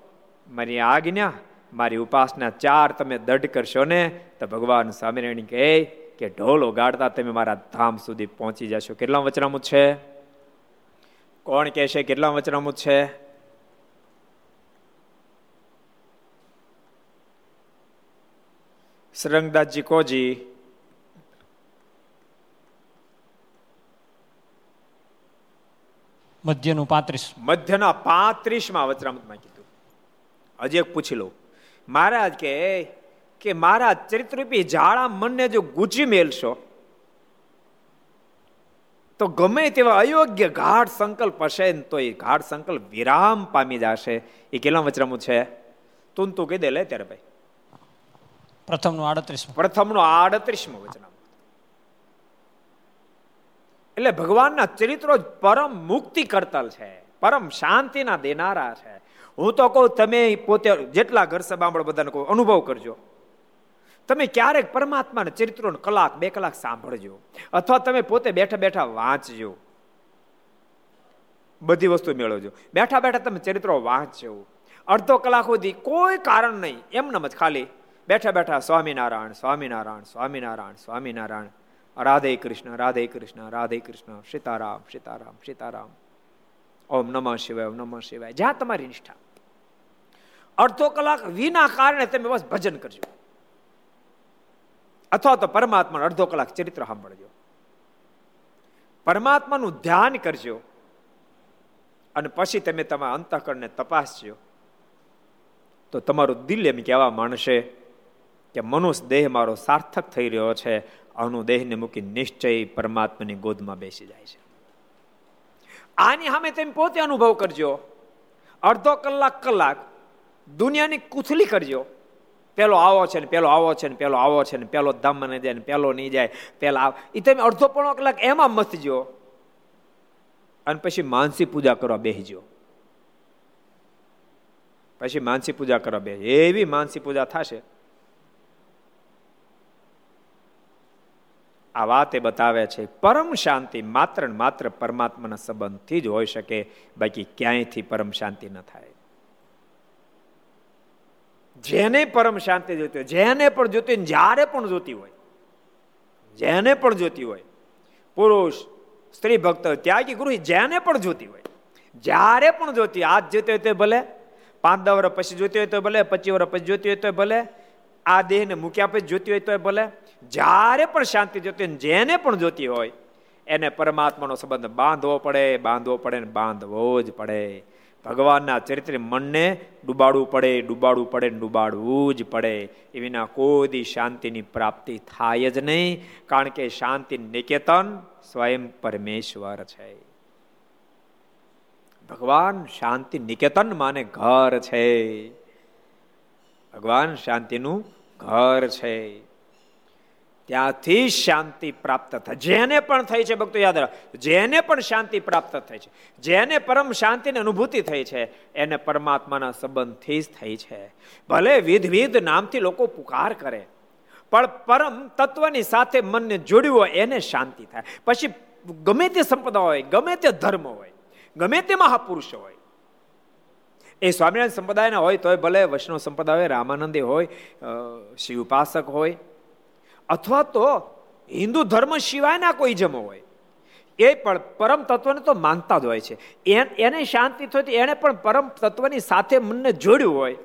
મારી આજ્ઞા, મારી ઉપાસના ચાર તમે દઢ કરશો ને, તો ભગવાન સ્વામિનારાયણ કહે કે, ઢોલ ગાડતા તમે મારા ધામ સુધી પહોંચી જશો. કેટલા વચનામું છે? કોણ કહેશે કેટલા વચનામું છે? સરંગદાસજી કોજી મધ્યનું પાંત્રીસ મધ્યના પાંત્રીસમાં વચરામૃતમાં કીધું. હજી એક પૂછી લઉં. મહારાજ કે કે મારા ચરિત્રરૂપી જાળા મનને જો ગુજી મેલશો તો ગમે તેવા અયોગ્ય ગાઢ સંકલ્પ હશે ને તો એ ગાઢ સંકલ્પ વિરામ પામી જશે. એ કેટલા વચરામું છે? તું તું કહી દે લે ત્યારે ભાઈ. પ્રથમનું આડત્રીસ પ્રથમનું આડત્રીસમું વચનામૃત. એટલે ભગવાનના ચરિત્રો જ પરમ મુક્તિ કરતલ છે, પરમ શાંતિના દેનારા છે. હું તો કહું, તમે પોતે જેટલા ઘર સભામળ બધાને કહું અનુભવ કરજો. તમે ક્યારેક પરમાત્માના ચરિત્રોને કલાક, બે કલાક સાંભળજો. અથવા તમે પોતે બેઠા બેઠા વાંચજો. બધી વસ્તુ મેળવજો. બેઠા બેઠા તમે ચરિત્રો વાંચજો. અડધો કલાક સુધી કોઈ કારણ નહીં. એમનેમ જ ખાલી બેઠા બેઠા સ્વામિનારાયણ સ્વામિનારાયણ સ્વામિનારાયણ સ્વામિનારાયણ. રાધે કૃષ્ણ રાધે કૃષ્ણ રાધે કૃષ્ણ. સીતારામ સીતારામ સીતારામ. ઓમ નમઃ શિવાય, ઓમ નમઃ શિવાય. જ્યાં તમારી નિષ્ઠા. અડધો કલાક વિના કારણે તમે બસ ભજન કરજો. અથવા તો પરમાત્મા અડધો કલાક ચરિત્ર સાંભળજો. પરમાત્માનું ધ્યાન કરજો. અને પછી તમે તમારા અંતઃકરણને તપાસજો. તો તમારું દિલ એમ કહેવા માણશે કે મનુષ્ય દેહ મારો સાર્થક થઈ રહ્યો છે, આનું દેહને મૂકી નિશ્ચય પરમાત્માની ગોદમાં બેસી જાય છે. આની સામે તમે પોતે અનુભવ કરજો. અડધો કલાક કલાક દુનિયાની કુથલી કરજો. પેલો આવો છે ને પેલો આવો છે ને પેલો આવો છે ને પેલો ધમ મને જાય ને પેલો નહીં જાય, પેલા આવ. એ તમે અડધો પોણો કલાક એમાં મથજો અને પછી માનસી પૂજા કરવા બેસજો. પછી માનસી પૂજા કરવા બે એવી માનસી પૂજા થશે. આ વાત એ બતાવે છે, પરમ શાંતિ માત્ર ને માત્ર પરમાત્માના સંબંધથી જ હોઈ શકે, બાકી ક્યાંયથી પરમ શાંતિ ન થાય. જેને પરમ શાંતિ જોતી હોય, જેને પણ જોતી હોય જ્યારે પણ જોતી હોય, જેને પણ જોતી હોય, પુરુષ, સ્ત્રી, ભક્ત, ત્યાગી ગુરુ જેને પણ જોતી હોય, જ્યારે પણ જોતી આજ જોતી હોય તો ભલે, પાંચ દસ વર્ષ પછી જોતી હોય તો ભલે, પચીસ વર્ષ પછી જોતી હોય તો ભલે આ દેહને મૂક્યા પછી જોતી હોય તો ભલે. જ્યારે પણ શાંતિ જોતી હોય જેને પણ જોતી હોય, એને પરમાત્માનો સંબંધ બાંધવો પડે બાંધવો પડે ને બાંધવો જ પડે. ભગવાનના ચરિત્ર મનને ડૂબાડવું પડે ડૂબાડવું પડે ડૂબાડવું જ પડે. એ વિના કોઈ શાંતિની પ્રાપ્તિ થાય જ નહીં, કારણ કે શાંતિ નિકેતન સ્વયં પરમેશ્વર છે. ભગવાન શાંતિ નિકેતન માને ઘર છે. ભગવાન શાંતિનું ઘર છે. ત્યાંથી શાંતિ પ્રાપ્ત થાય. જેને પણ થઈ છે, ભક્તો યાદ રાખ, જેને પણ શાંતિ પ્રાપ્ત થઈ છે, જેને પરમ શાંતિની અનુભૂતિ થઈ છે, એને પરમાત્માના સંબંધથી જ થઈ છે. ભલે વિધ વિધ નામથી લોકો પુકાર કરે, પણ પરમ તત્વની સાથે મનને જોડ્યું હોય, એને શાંતિ થાય. પછી ગમે તે સંપદા હોય, ગમે તે ધર્મ હોય, ગમે તે મહાપુરુષ હોય એ સ્વામિનારાયણ સંપ્રદાયના હોય તોય ભલે વૈષ્ણવ સંપ્રદાય હોય, રામાનંદી હોય શિવ ઉપાસક હોય, અથવા તો હિન્દુ ધર્મ સિવાયના કોઈ જમો હોય, એ પણ પરમ તત્વને તો માનતા જ હોય છે. એને શાંતિ થતી એને પણ પરમ તત્વની સાથે મનને જોડ્યું હોય,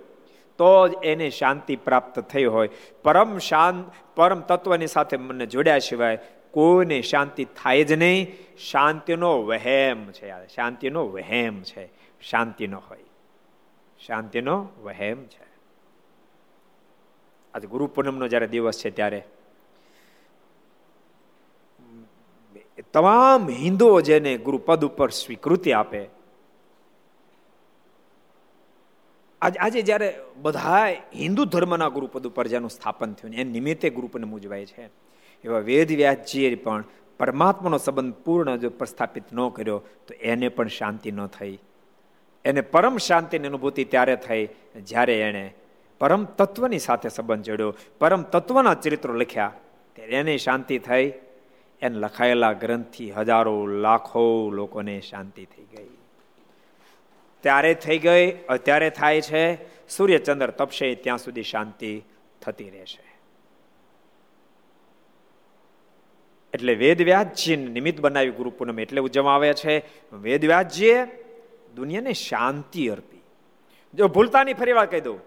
તો જ એને શાંતિ પ્રાપ્ત થઈ હોય. પરમ શાંત પરમ તત્વની સાથે મનને જોડ્યા સિવાય કોઈને શાંતિ થાય જ નહીં. શાંતિનો વહેમ છે શાંતિનો વહેમ છે. શાંતિનો હોય. શાંતિનો વહેમ છે. આજે ગુરુ પૂનમનો જ્યારે દિવસ છે ત્યારે તમામ હિન્દુઓ જેને ગુરુપદ ઉપર સ્વીકૃતિ આપે, આજે આજે જ્યારે બધા હિન્દુ ધર્મના ગુરુપદ ઉપર જેનું સ્થાપન થયું એ નિમિત્તે ગુરુપૂનમ ઉજવાય છે. એવા વેદ વ્યાસજીએ પણ પરમાત્માનો સંબંધ પૂર્ણ જો પ્રસ્થાપિત ન કર્યો, તો એને પણ શાંતિ ન થઈ. એને પરમ શાંતિની અનુભૂતિ ત્યારે થઈ જ્યારે એણે પરમ તત્વની સાથે સંબંધ જોડ્યો. પરમ તત્વના ચરિત્રો લખ્યા. ત્યારે એને શાંતિ થઈ. એને લખાયેલા ગ્રંથથી હજારો, લાખો લોકોને શાંતિ થઈ ગઈ. ત્યારે થઈ ગઈ, અત્યારે થાય છે. સૂર્યચંદ્ર તપશે, ત્યાં સુધી શાંતિ થતી રહેશે. એટલે વેદવ્યાસજી નિમિત્ત બનાવી ગુરુ પૂનમ એટલે ઉજવવામાં આવે છે. વેદવ્યાસજીએ દુનિયાને શાંતિ અર્પી. જો ભૂલતાની ફરી વાર કહી દઉં.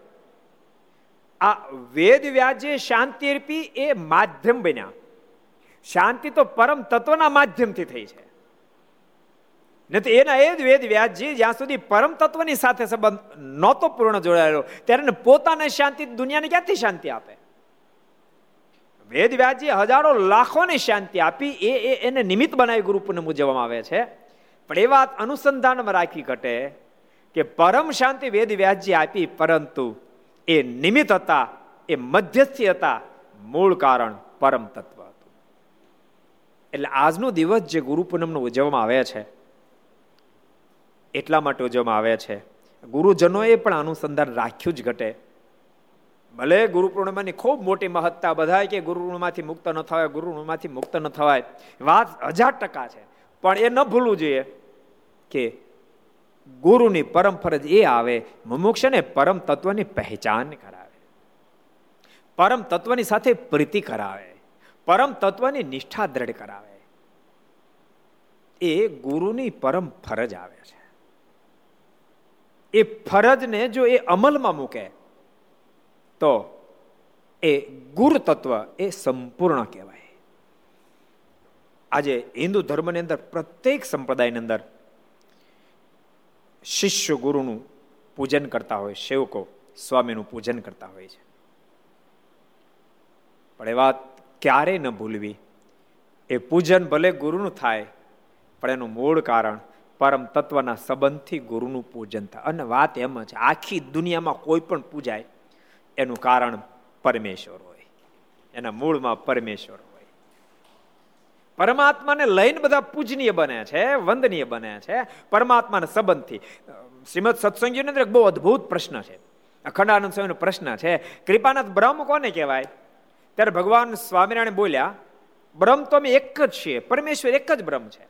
આ વેદ વ્યાજે શાંતિ અર્પી એ માધ્યમ બન્યા. શાંતિ તો પરમ તત્વના માધ્યમથી થઈ છે. નથી એના એ જ વેદ વ્યાસજી જ્યાં સુધી પરમ તત્વની સાથે સંબંધ નહોતો પૂર્ણ જોડાયેલો, ત્યારે પોતાને શાંતિ દુનિયાને ક્યાંથી શાંતિ આપે? વેદ વ્યાસજી હજારો લાખોને શાંતિ આપી એ એને નિમિત્ત બનાવી ગુરુ પૂનમ ઉજવવામાં આવે છે. પણ એ વાત અનુસંધાનમાં રાખી ઘટે કે પરમ શાંતિ વેદ વ્યાસજી આપી, પરંતુ એ નિમિત્ત હતા, એ મધ્યસ્થી હતા, મૂળ કારણ પરમ તત્વ હતું. એટલે આજનો દિવસ જે ગુરુ પૂનમનો ઉજવવામાં આવે છે, એટલા માટે ઉજવવામાં આવે છે. ગુરુજનોએ પણ અનુસંધાન રાખ્યું જ ઘટે. ભલે ગુરુ પૂર્ણિમાની ખૂબ મોટી મહત્તા બધા કે ગુરુમાંથી મુક્ત ન થવાય ગુરુમાંથી મુક્ત ન થવાય, વાત હજાર ટકા છે. પણ એ ન ભૂલવું જોઈએ કે ગુરુની પરમ ફરજ એ આવે, મુમુક્ષને પરમ તત્વની પહેચાન કરાવે. પરમ તત્વની સાથે પ્રીતિ કરાવે. પરમ તત્વની નિષ્ઠા દ્રઢ કરાવે. એ ગુરુની પરમ ફરજ આવે છે. એ ફરજને જો એ અમલમાં મૂકે, તો એ ગુરુ તત્વ એ સંપૂર્ણ કહેવાય. આજે હિન્દુ ધર્મની અંદર પ્રત્યેક સંપ્રદાયની અંદર શિષ્ય ગુરુનું પૂજન કરતા હોય, સેવકો સ્વામીનું પૂજન કરતા હોય છે. પણ એ વાત ક્યારેય ન ભૂલવી. એ પૂજન ભલે ગુરુનું થાય, પણ એનું મૂળ કારણ પરમ તત્વના સંબંધથી ગુરુનું પૂજન થાય. અને વાત એમ છે આખી દુનિયામાં કોઈ પણ પૂજાય, એનું કારણ પરમેશ્વર હોય. એના મૂળમાં પરમેશ્વર પરમાત્માને લઈને બધા પૂજનીય બને છે, વંદનીય બને છે, પરમાત્માના સંબંધથી. શ્રીમદ સત્સંગીઓની અંદર એક બહુ અદ્ભુત પ્રશ્ન છે. અખંડાનંદ સ્વામીનો પ્રશ્ન છે, કૃપાનાથ, બ્રહ્મ કોને કહેવાય? ત્યારે ભગવાન સ્વામિનારાયણ બોલ્યા, બ્રહ્મ તો અમે એક જ છીએ, પરમેશ્વર એક જ બ્રહ્મ છે.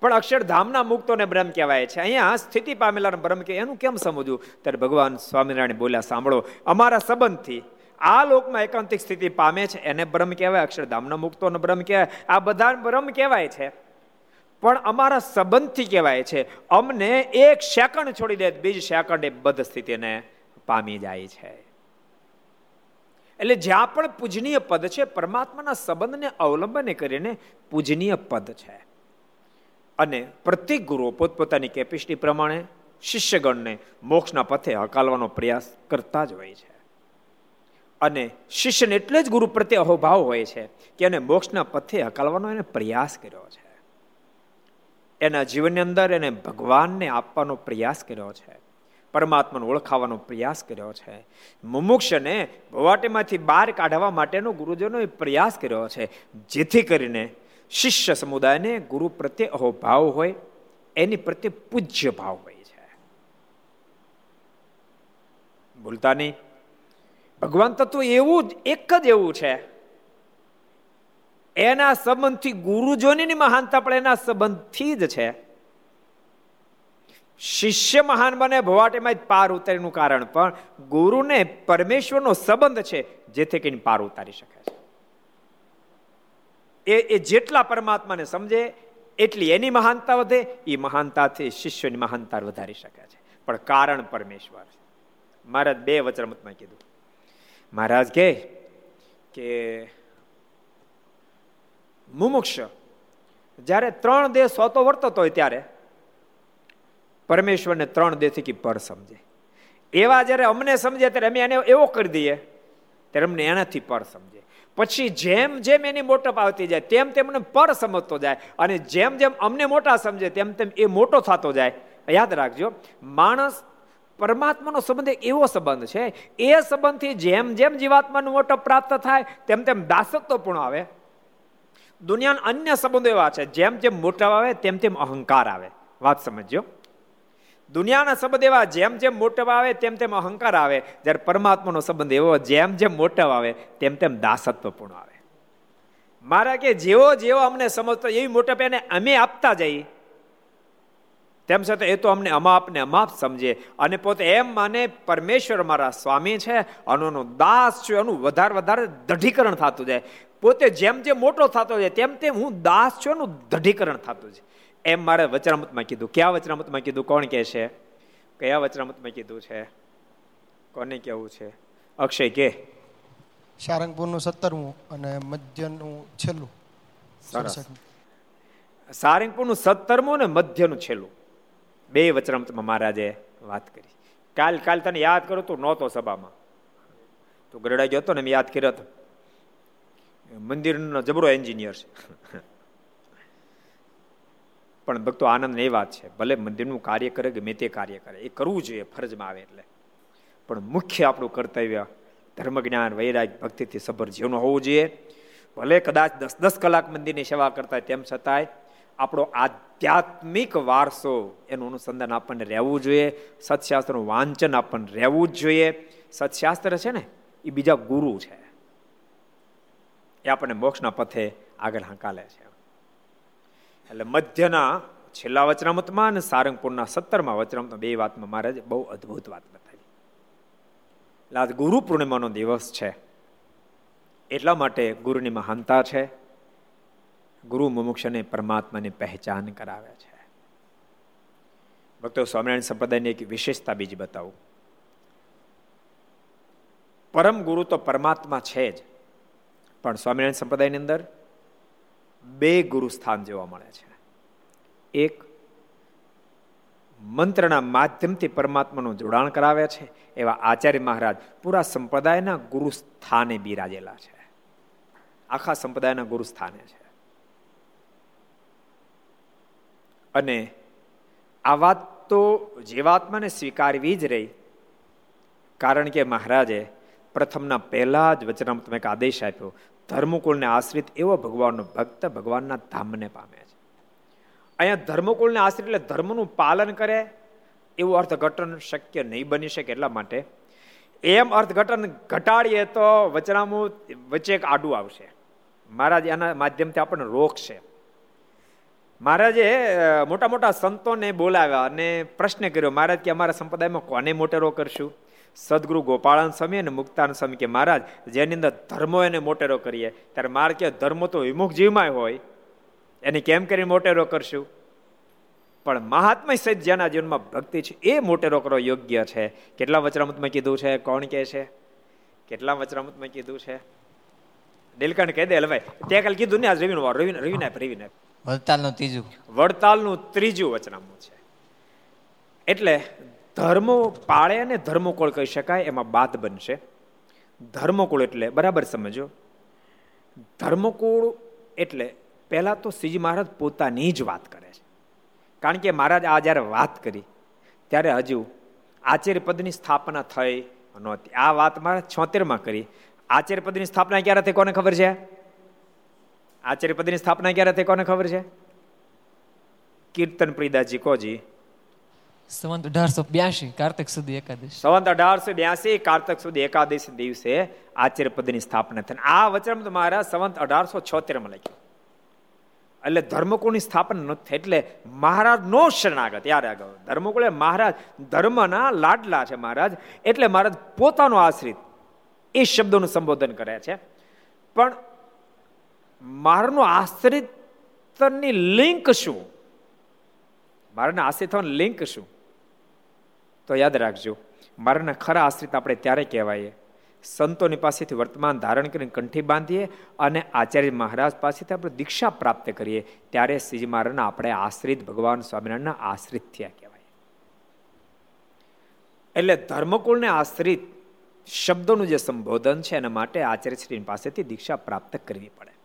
પણ અક્ષરધામના મુક્તોને બ્રહ્મ કહેવાય છે. અહીંયા સ્થિતિ પામેલા બ્રહ્મ કે, એનું કેમ સમજવું? ત્યારે ભગવાન સ્વામિનારાયણ બોલ્યા, સાંભળો, અમારા સંબંધથી આ લોકમાં એકાંતિક સ્થિતિ પામે છે. એને બ્રહ્મ કહેવાય, અક્ષરધામનો મુક્તોનો બ્રહ્મ કહેવાય. આ બધા બ્રહ્મ કહેવાય છે. પણ અમારા સંબંધથી કહેવાય છે, અમને એક સેકન્ડ છોડી દે, બીજી સેકન્ડ એ બધ સ્થિતિને પામી જાય છે. એટલે જ્યાં પણ પૂજનીય પદ છે, પરમાત્માના સંબંધને અવલંબને કરીને પૂજનીય પદ છે. અને પ્રત્યેક ગુરુઓ પોતપોતાની કેપેસિટી પ્રમાણે, શિષ્યગણને મોક્ષના પથે હકાલવાનો પ્રયાસ કરતા જ હોય છે. અને શિષ્યને એટલે જ ગુરુ પ્રત્યે અહોભાવ હોય છે કે એને મોક્ષના પથે હકાલવાનો એને પ્રયાસ કર્યો છે. એના જીવનની અંદર એને ભગવાનને આપવાનો પ્રયાસ કર્યો છે. પરમાત્માને ઓળખાવાનો પ્રયાસ કર્યો છે. મુમુક્ષને ભવાટીમાંથી બહાર કાઢવા માટેનો ગુરુજનો પ્રયાસ કર્યો છે. જેથી કરીને શિષ્ય સમુદાયને ગુરુ પ્રત્યે અહોભાવ હોય, એની પ્રત્યે પૂજ્ય ભાવ હોય છે. ભૂલતા નહીં. ભગવાન તત્વ એવું જ, એક જ એવું છે. એના સંબંધથી ગુરુજોની મહાનતા પણ એના સંબંધથી જ છે. શિષ્ય મહાન બને ભવાટીમાં જ પાર ઉતારીનું કારણ, પણ ગુરુને પરમેશ્વરનો સંબંધ છે જેથી કરીને પાર ઉતારી શકે છે. એ એ જેટલા પરમાત્માને સમજે, એટલી એની મહાનતા વધે એ મહાનતાથી શિષ્યની મહાનતા વધારી શકે છે. પણ કારણ પરમેશ્વર છે. મહારાજ બે વચ્રમતમાં કીધું. મહારાજ કે કે, મુમુક્ષ, જ્યારે ત્રણ દેહ સોતો વર્તતો હોય ત્યારે પરમેશ્વરને ત્રણ દેહથી કે પર સમજે. એવા જ્યારે અમને સમજે ત્યારે અમે એને એવો કરી દઈએ, ત્યારે અમને એનાથી પર સમજે. પછી જેમ જેમ એની મોટપ આવતી જાય, તેમ તેમ પર સમજતો જાય અને જેમ જેમ અમને મોટા સમજે, તેમ તેમ એ મોટો થતો જાય. યાદ રાખજો, માણસ પરમાત્માનો સંબંધ એવો સંબંધ છે, એ સંબંધથી જેમ જેમ જીવાત્માનો મોટો પ્રાપ્ત થાય, તેમ તેમ દાસત્વ પણ આવે. દુનિયાના અન્ય સંબંધો એવા છે, જેમ જેમ મોટા આવે, તેમ તેમ અહંકાર આવે. વાત સમજજો દુનિયાના સંબંધ એવા, જેમ જેમ મોટવ આવે, તેમ તેમ અહંકાર આવે. જ્યારે પરમાત્માનો સંબંધ એવો, જેમ જેમ મોટવ આવે, તેમ તેમ દાસત્વ પણ આવે. મારા કે જેવો જેવો અમને સમજતો, એવી મોટપ એને અમે આપતા જઈએ. તેમ છતાં એ તો અમને અમાપ ને અમાપ સમજે. અને પોતે એમ માને પરમેશ્વર મારા સ્વામી છે અનુનો દાસ છું એનું વધારે વધારે દઢીકરણ થતું જાય. પોતે જેમ જેમ મોટો થતો જાય તેમ તેમ હું દાસ છું એનું દઢીકરણ થતું છે એમ મારે વચરામતમાં કીધું. કયા વચરામતમાં કીધું? કોણ કહે છે? કયા વચરામતમાં કીધું છે? કોને કેવું છે? અક્ષય કે. સારંગપુરનું સત્તરમું અને મધ્યનું છેલ્લું. સરસ. સારંગપુરનું સત્તરમું ને મધ્યનું છેલ્લું. બે વચરામતમાં મહારાજે વાત કરી. કાલ કાલ તને યાદ કરું તું, નહોતો સભામાં. તું ગરડા ગયો હતો ને, મેં યાદ કર્યો હતો. મંદિરનો જબરો એન્જિનિયર છે. પણ ભક્તો આનંદ એ વાત છે. ભલે મંદિરનું કાર્ય કરે ગમે તે કાર્ય કરે, એ કરવું જોઈએ, ફરજમાં આવે એટલે. પણ મુખ્ય આપણું કર્તવ્ય ધર્મ જ્ઞાન વૈરાગ ભક્તિથી સભર જીવન હોવું જોઈએ. ભલે કદાચ દસ દસ કલાક મંદિરની સેવા કરતા તેમ છતાંય આપણો આધ્યાત્મિક વારસો એનું અનુસંધાન આપણને રહેવું જોઈએ, સત્શાસ્ત્રનું વાંચન આપણને રહેવું જ જોઈએ. સત્શાસ્ત્ર છે ને, એ બીજા ગુરુ છે. એ આપણને મોક્ષના પથે આગળ હંકાલે છે. એટલે મધ્યના છેલ્લા વચનામતમાં અને સારંગપુરના સત્તરમાં વચનામતમાં બે વાતમાં મારે બહુ અદભુત વાત બતાવી. એટલે આજ ગુરુ પૂર્ણિમાનો દિવસ છે. એટલા માટે ગુરુની મહાનતા છે. ગુરુ મુમુક્ષને પરમાત્માની પહેચાન કરાવે છે. ભક્તો, સ્વામિનારાયણ સંપ્રદાયની એક વિશેષતા બીજી બતાવું. પરમ ગુરુ તો પરમાત્મા છે જ, પણ સ્વામિનારાયણ સંપ્રદાયની અંદર બે ગુરુ સ્થાન જોવા મળે છે. એક મંત્રના માધ્યમથી પરમાત્માનું જોડાણ કરાવે છે, એવા આચાર્ય મહારાજ પૂરા સંપ્રદાયના ગુરુ સ્થાને બિરાજેલા છે. આખા સંપ્રદાયના ગુરુ સ્થાને છે. અને આ વાત તો જીવાત્માને સ્વીકારવી જ રહી. કારણ કે મહારાજે પ્રથમના પહેલા જ વચનામાં તમે એક આદેશ આપ્યો, ધર્મકુળને આશ્રિત એવો ભગવાનનો ભક્ત ભગવાનના ધામને પામે છે. અહીંયા ધર્મકુળને આશ્રિત એટલે ધર્મનું પાલન કરે, એવું અર્થઘટન શક્ય નહીં બની શકે એટલા માટે. એમ અર્થઘટન ઘટાડીએ તો વચનામું વચ્ચે એક આડું આવશે. મહારાજ એના માધ્યમથી આપણને રોકશે. મહારાજે મોટા મોટા સંતોને બોલાવ્યા અને પ્રશ્ન કર્યો, મહારાજ, કે અમારા સંપ્રદાયમાં કોને મોટેરો કરશું? સદગુરુ ગોપાળન સ્વામી અને મુક્તાન સ્વામી. કે, મહારાજ, જેની અંદર ધર્મો એને મોટેરો કરીએ, ત્યારે માર કે ધર્મ તો વિમુખ જીવમાં હોય. એને કેમ કરીને મોટેરો કરશું? પણ મહાત્મા સહિત જેના જીવનમાં ભક્તિ છે, એ મોટેરો કરો યોગ્ય છે. કેટલા વચરામતમાં કીધું છે? કોણ કે છે? કેટલા વચરામતમાં કીધું છે? નીલકંઠ કહી દે ભાઈ તે કાલ કીધું ને, આજ રવિનો રવિ રવિ નાખ રવિ રવિને વડતાલનું ત્રીજું. વડતાલનું ત્રીજું વચનામું છે. એટલે ધર્મો પાળે અને ધર્મકુળ કહી શકાય, એમાં બાદ બનશે. ધર્મકુળ એટલે, બરાબર સમજો? ધર્મકુળ એટલે પહેલા તો શ્રીજી મહારાજ પોતાની જ વાત કરે છે. કારણ કે મહારાજ આ જ્યારે વાત કરી, ત્યારે હજુ આચાર્ય પદની સ્થાપના થઈ નહોતી. આ વાત મારે છોતેરમાં કરી. આચાર્ય પદની સ્થાપના ક્યારે થઈ કોને ખબર છે? આચાર્ય પદની સ્થાપના ક્યારે થઈ કોને ખબર છે? કીર્તન પ્રિદાજી કોજી? સંવંત અઢારસો બ્યાસી કાર્તિક સુધી એકાદશી. સંવંત અઢારસો બ્યાસી કાર્તિક સુધી એકાદશી દિવસે આચાર્ય પદની સ્થાપના થઈ આ વચન મારા સંવંત અઢારસો છોતેરમાં લખ્યું. એટલે ધર્મકુળની સ્થાપના નથી થઈ એટલે મહારાજ નો શરણાગત. યાર આગળ ધર્મકુળ મહારાજ ધર્મના લાડલા છે મહારાજ. એટલે મહારાજ પોતાનો આશ્રિત એ શબ્દોનું સંબોધન કરે છે. પણ મારનું આશ્રિતની લિંક શું? મારાના આશ્રિત થવાની લિંક શું? તો યાદ રાખજો, મારાના ખરા આશ્રિત આપણે ત્યારે કહેવાય સંતોની પાસેથી વર્તમાન ધારણ કરીને કંઠી બાંધીએ અને આચાર્ય મહારાજ પાસેથી આપણે દીક્ષા પ્રાપ્ત કરીએ. ત્યારે શ્રીજી મહારાજના આપણે આશ્રિત ભગવાન સ્વામિનારાયણના આશ્રિત થયા કહેવાય એટલે ધર્મકુળને આશ્રિત શબ્દોનું જે સંબોધન છે એના માટે આચાર્ય શ્રી પાસેથી દીક્ષા પ્રાપ્ત કરવી પડે.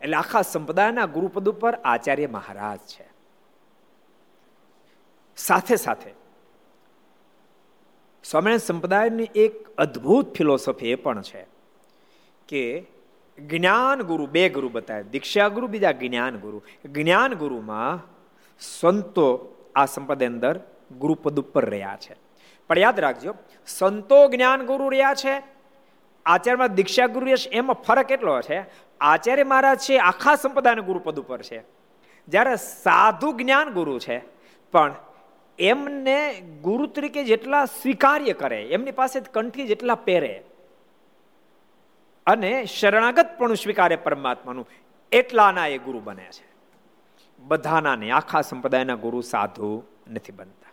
એટલે આખા સંપદાયના ગુરુપદ ઉપર આચાર્ય મહારાજ છે. સાથે સાથે સ્વામિનારાયણ સંપ્રદાયની એક અદ્ભુત ફિલોસોફી એ પણ છે કે જ્ઞાન ગુરુ બે ગુરુ બતાવે. દીક્ષા ગુરુ, બીજા જ્ઞાન ગુરુ. જ્ઞાન ગુરુમાં સંતો આ સંપ્રદાય અંદર ગુરુપદ ઉપર રહ્યા છે. પણ યાદ રાખજો, સંતો જ્ઞાન ગુરુ રહ્યા છે, આચાર્યમાં દીક્ષા ગુરુ એમાં ફરક એટલો છે આચાર્ય મહારાજ છે, આખા સંપ્રદાયના ગુરુપદ ઉપર છે. જ્યારે સાધુ જ્ઞાન ગુરુ છે, પણ એમને ગુરુ તરીકે જેટલા સ્વીકાર્ય કરે, એમની પાસે કંઠી જેટલા પહેરે, અને શરણાગત પણ સ્વીકારે પરમાત્માનું, એટલાના એ ગુરુ બને છે. બધાના નહીં, આખા સંપ્રદાયના ગુરુ સાધુ નથી બનતા.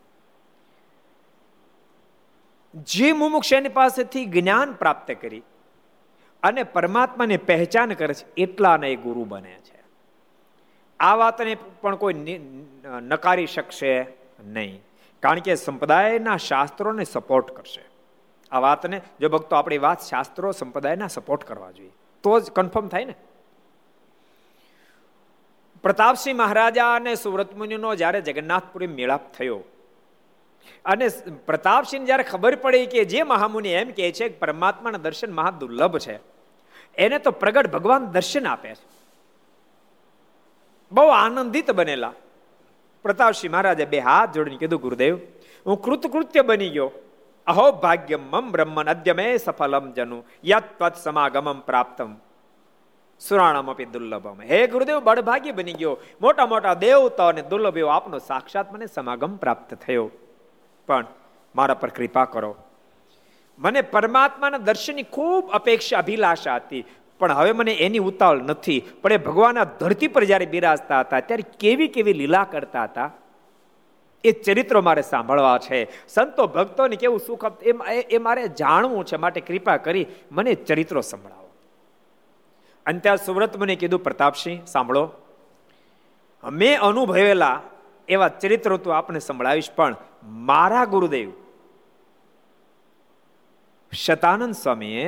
જે મુમુક્ષ એની પાસેથી જ્ઞાન પ્રાપ્ત કરી અને પરમાત્માની પહેચાન કરે છે એટલાના એ ગુરુ બને છે. આ વાતને પણ કોઈ નકારી શકશે નહીં. કારણ કે સંપ્રદાયના શાસ્ત્રોને સપોર્ટ કરશે. આ વાતને, જો ભક્તો આપણી વાત શાસ્ત્રો, સંપ્રદાયના સપોર્ટ કરવા જોઈએ, તો જ કન્ફર્મ થાય ને. પ્રતાપસિંહ મહારાજા અને સુરત મુનિનો જ્યારે જગન્નાથપુરી મેળાપ થયો, અને પ્રતાપસિંહ જ્યારે ખબર પડી કે જે મહામુનિ એમ કહે છે કે પરમાત્માના દર્શન મહા દુર્લભ છે એને તો પ્રગટ ભગવાન દર્શન આપે છે. બહુ આનંદિત બનેલા. પ્રતાપસિંહ મહારાજે બે હાથ જોડીને કીધું, ગુરુદેવ, હું કૃતકૃત્ય બની ગયો. અહો ભાગ્યમ મમ બ્રહ્મન અદ્ય મે સફલમ જનુ યત્વત સમાગમમ પ્રાપ્તમ. સુરાણમ અપી દુર્લભમ. હે ગુરુદેવ, બળભાગ્ય બની ગયો. મોટા મોટા દેવતાઓ અને દુર્લભ આપનો સાક્ષાત મને સમાગમ પ્રાપ્ત થયો. પણ મારા પર કૃપા કરો. મને પરમાત્માના દર્શનની ખૂબ અપેક્ષા અભિલાષા હતી. પણ હવે મને એની ઉતાવળ નથી. પણ એ ભગવાનના ધરતી પર જ્યારે બિરાજતા હતા, ત્યારે કેવી કેવી લીલા કરતા હતા? એ ચરિત્રો મારે સાંભળવા છે. સંતો ભક્તોને કેવું સુખ એ મારે જાણવું છે. માટે કૃપા કરી મને ચરિત્રો સંભળાવો. અને ત્યાં સુવ્રત મને કીધું, પ્રતાપસિંહ, સાંભળો. મેં અનુભવેલા એવા ચરિત્રો તો આપણે સંભળાવીશ, પણ મારા ગુરુદેવ શતાનંદ સ્વામીએ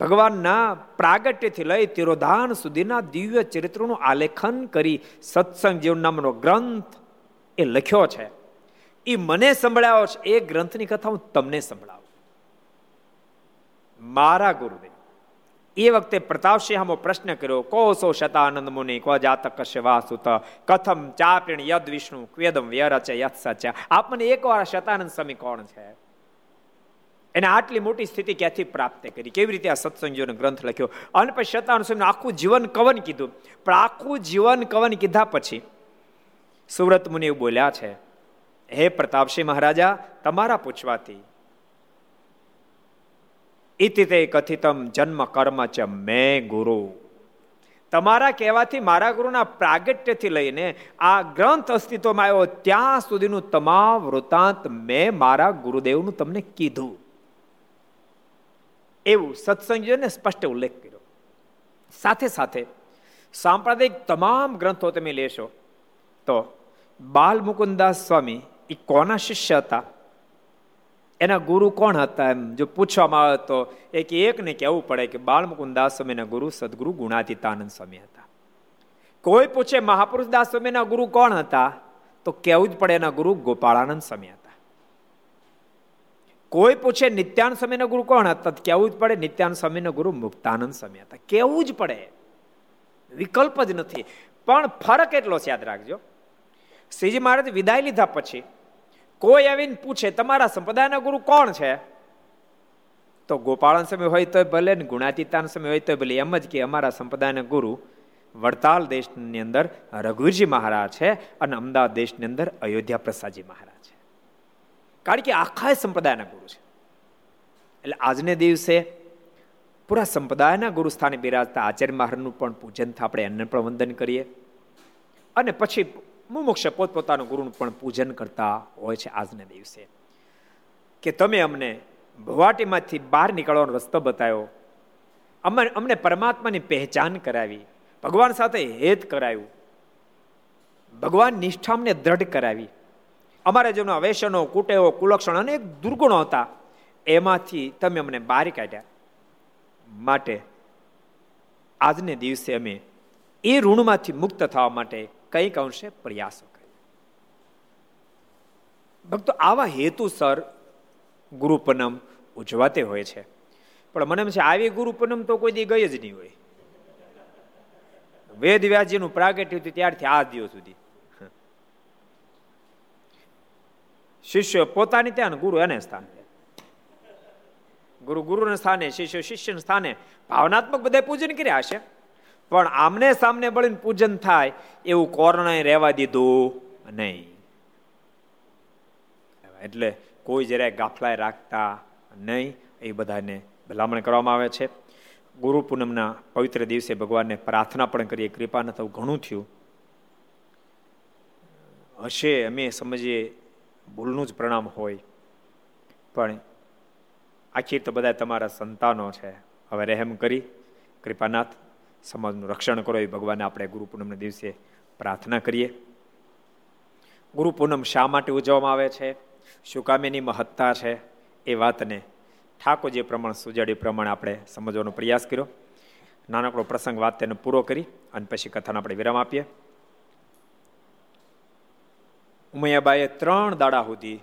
ભગવાનના પ્રાગટ્યથી લઈ તિરોધાન સુધીના દિવ્ય ચરિત્રોનું આલેખન કરી સત્સંગ જીવન નામનો ગ્રંથ એ લખ્યો છે એ મને સંભળાવો છે એ ગ્રંથની કથા હું તમને સંભળાવું મારા ગુરુદેવ એ વખતે પ્રતાપસિંહ પ્રશ્ન કર્યો કોસો શતાનંદ મુનિ કો જાતક કશ્ય વાસુત કથમ ચાપિણ યદ વિષ્ણુ ક્વેદમ વ્યરચ યથ સચ્યા આપ મને એકવાર શતાનંદ સ્વામી કોણ છે એને આટલી મોટી સ્થિતિ ક્યાંથી પ્રાપ્ત કરી? કેવી રીતે આ સત્સંગીઓનો ગ્રંથ લખ્યો? અને પછી શતાનુ સ્વામીનું આખું જીવન કવન કીધું. પણ આખું જીવન કવન કીધા પછી સુરત મુનિ બોલ્યા છે, હે પ્રતાપસિંહ મહારાજા, તમારા પૂછવાથી ઇતિ તે કથિતમ જન્મ કર્મ ચ મે ગુરુ. તમારા કહેવાથી મારા ગુરુના પ્રાગટ્યથી લઈને આ ગ્રંથ અસ્તિત્વમાં આવ્યો, ત્યાં સુધીનું તમામ વૃત્તાંત મેં મારા ગુરુદેવનું તમને કીધું. એવું સત્સંગીઓને સ્પષ્ટ ઉલ્લેખ કર્યો. સાથે સાથે સાંપ્રદાયિક તમામ ગ્રંથો તમે લેશો, તો બાલ મુકુદાસ સ્વામી એ કોના શિષ્ય હતા? એના ગુરુ કોણ હતા એમ જો પૂછવામાં આવે તો એક એકને કહેવું પડે કે બાલ મુકુદાસ સ્વામીના ગુરુ સદગુરુ ગુણાતીતાનંદ સ્વામી હતા. કોઈ પૂછે મહાપુરુષ દાસ સ્વામીના ગુરુ કોણ હતા? તો કહેવું જ પડે એના ગુરુ ગોપાળાનંદ સ્વામી હતા. કોઈ પૂછે, નિત્યાન સ્વામીના ગુરુ કોણ? હતા કેવું જ પડે, નિત્યાન સ્વામીના ગુરુ મુક્તાનંદ સ્વામી હતા. કેવું જ પડે. વિકલ્પ જ નથી. પણ ફરક એટલો છે, યાદ રાખજો. શ્રીજી મહારાજ વિદાય લીધા પછી કોઈ આવીને પૂછે, તમારા સંપ્રદાયના ગુરુ કોણ છે? તો ગોપાળન સમય હોય તો ભલે ને ગુણાતીતાન સમય હોય તો ભલે, એમ જ કે અમારા સંપ્રદાયના ગુરુ વડતાલ દેશની અંદર રઘુવીરજી મહારાજ છે અને અમદાવાદ દેશની અંદર અયોધ્યા પ્રસાદજી મહારાજ છે. કારણ કે આખા સંપ્રદાયના ગુરુ છે. એટલે આજને દિવસે પૂરા સંપ્રદાયના ગુરુ સ્થાને બિરાજતા આચાર્ય મહારાજનું પણ પૂજન આપણે એમને પણ વંદન કરીએ. અને પછી મુમુક્ષ પોતપોતાનું ગુરુનું પણ પૂજન કરતા હોય છે આજના દિવસે. કે તમે અમને ભવાટીમાંથી બહાર નીકળવાનો રસ્તો બતાવ્યો. અમને અમને પરમાત્માની પહેચાન કરાવી. ભગવાન સાથે હેત કરાયું. ભગવાન નિષ્ઠા અમને દ્રઢ કરાવી. અમારા જેમના વેસનો કુટેવો, કુલક્ષણ અનેક દુર્ગુણો હતા. એમાંથી તમે અમને બહાર કાઢ્યા. માટે આજને દિવસે અમે એ ઋણમાંથી મુક્ત થવા માટે કંઈક અંશે પ્રયાસો કર્યા. ભક્તો, આવા હેતુસર ગુરુ પૂનમ ઉજવાતે હોય છે. પણ મને એમ છે, આવી ગુરુ પૂનમ તો કોઈ દી ગઈ જ નહીં હોય. વેદ વ્યાસજીનું પ્રાગટ્ય હતું ત્યારથી આ દિવસ સુધી. શિષ્ય પોતાની ત્યાં ગુરુ એને સ્થાન. ગુરુ ગુરુને સ્થાને, શિષ્ય શિષ્યના સ્થાને. ભાવનાત્મક બધા પૂજન કર્યા હશે. પણ આમને સામને બળીને પૂજન થાય એવું કોરણે રહેવા દીધું નહીં. એટલે કોઈ જરાય ગાફલાય રાખતા નહીં. એ બધાને ભલામણ કરવામાં આવે છે. ગુરુ પૂનમના પવિત્ર દિવસે ભગવાનને પ્રાર્થના પણ કરીએ. કૃપા ન થવું ઘણું થયું. હશે, અમે સમજીએ ભૂલનું જ પ્રણામ હોય. પણ આખી તો બધા તમારા સંતાનો છે. હવે રહેમ કરી. કૃપાનાથ, સમાજનું રક્ષણ કરો. એ ભગવાને આપણે ગુરુ પૂનમના દિવસે પ્રાર્થના કરીએ. ગુરુ પૂનમ શા માટે ઉજવવામાં આવે છે? શું મહત્તા છે? એ વાતને ઠાકોર જે પ્રમાણ સુજાડી પ્રમાણે આપણે સમજવાનો પ્રયાસ કર્યો. નાનકડો પ્રસંગ વાત તેને પૂરો કરી અને પછી કથાને આપણે વિરામ આપીએ. ઉમૈયાબાઈએ ત્રણ દાડા સુધી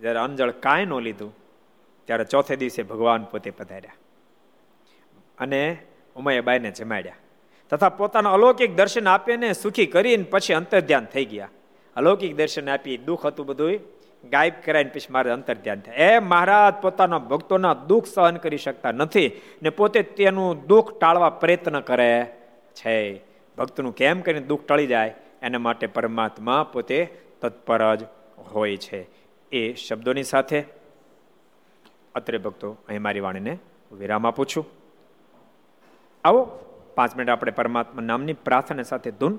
જ્યારે અંજળ કાંઈ ન લીધું, ત્યારે ચોથે દિવસે ભગવાન પોતે પધાર્યા. અને ઉમૈયાબાઈને જમાડ્યા. તથા પોતાના અલૌકિક દર્શન આપીને સુખી કરીને પછી અંતર ધ્યાન થઈ ગયા. અલૌકિક દર્શન આપી, દુઃખ હતું બધું ગાયબ કરાવીને પછી મારે અંતર ધ્યાન થાય. એ મહારાજ પોતાના ભક્તોના દુઃખ સહન કરી શકતા નથી ને પોતે તેનું દુઃખ ટાળવા પ્રયત્ન કરે છે. ભક્તનું કેમ કરીને દુઃખ ટળી જાય? એના માટે પરમાત્મા પોતે તત્પર જ હોય છે. એ શબ્દોની સાથે અત્રે ભક્તો, અહીં મારી વાણીને વિરામ આપું છું. આવો, પાંચ મિનિટ આપણે પરમાત્મા નામની પ્રાર્થના સાથે ધૂન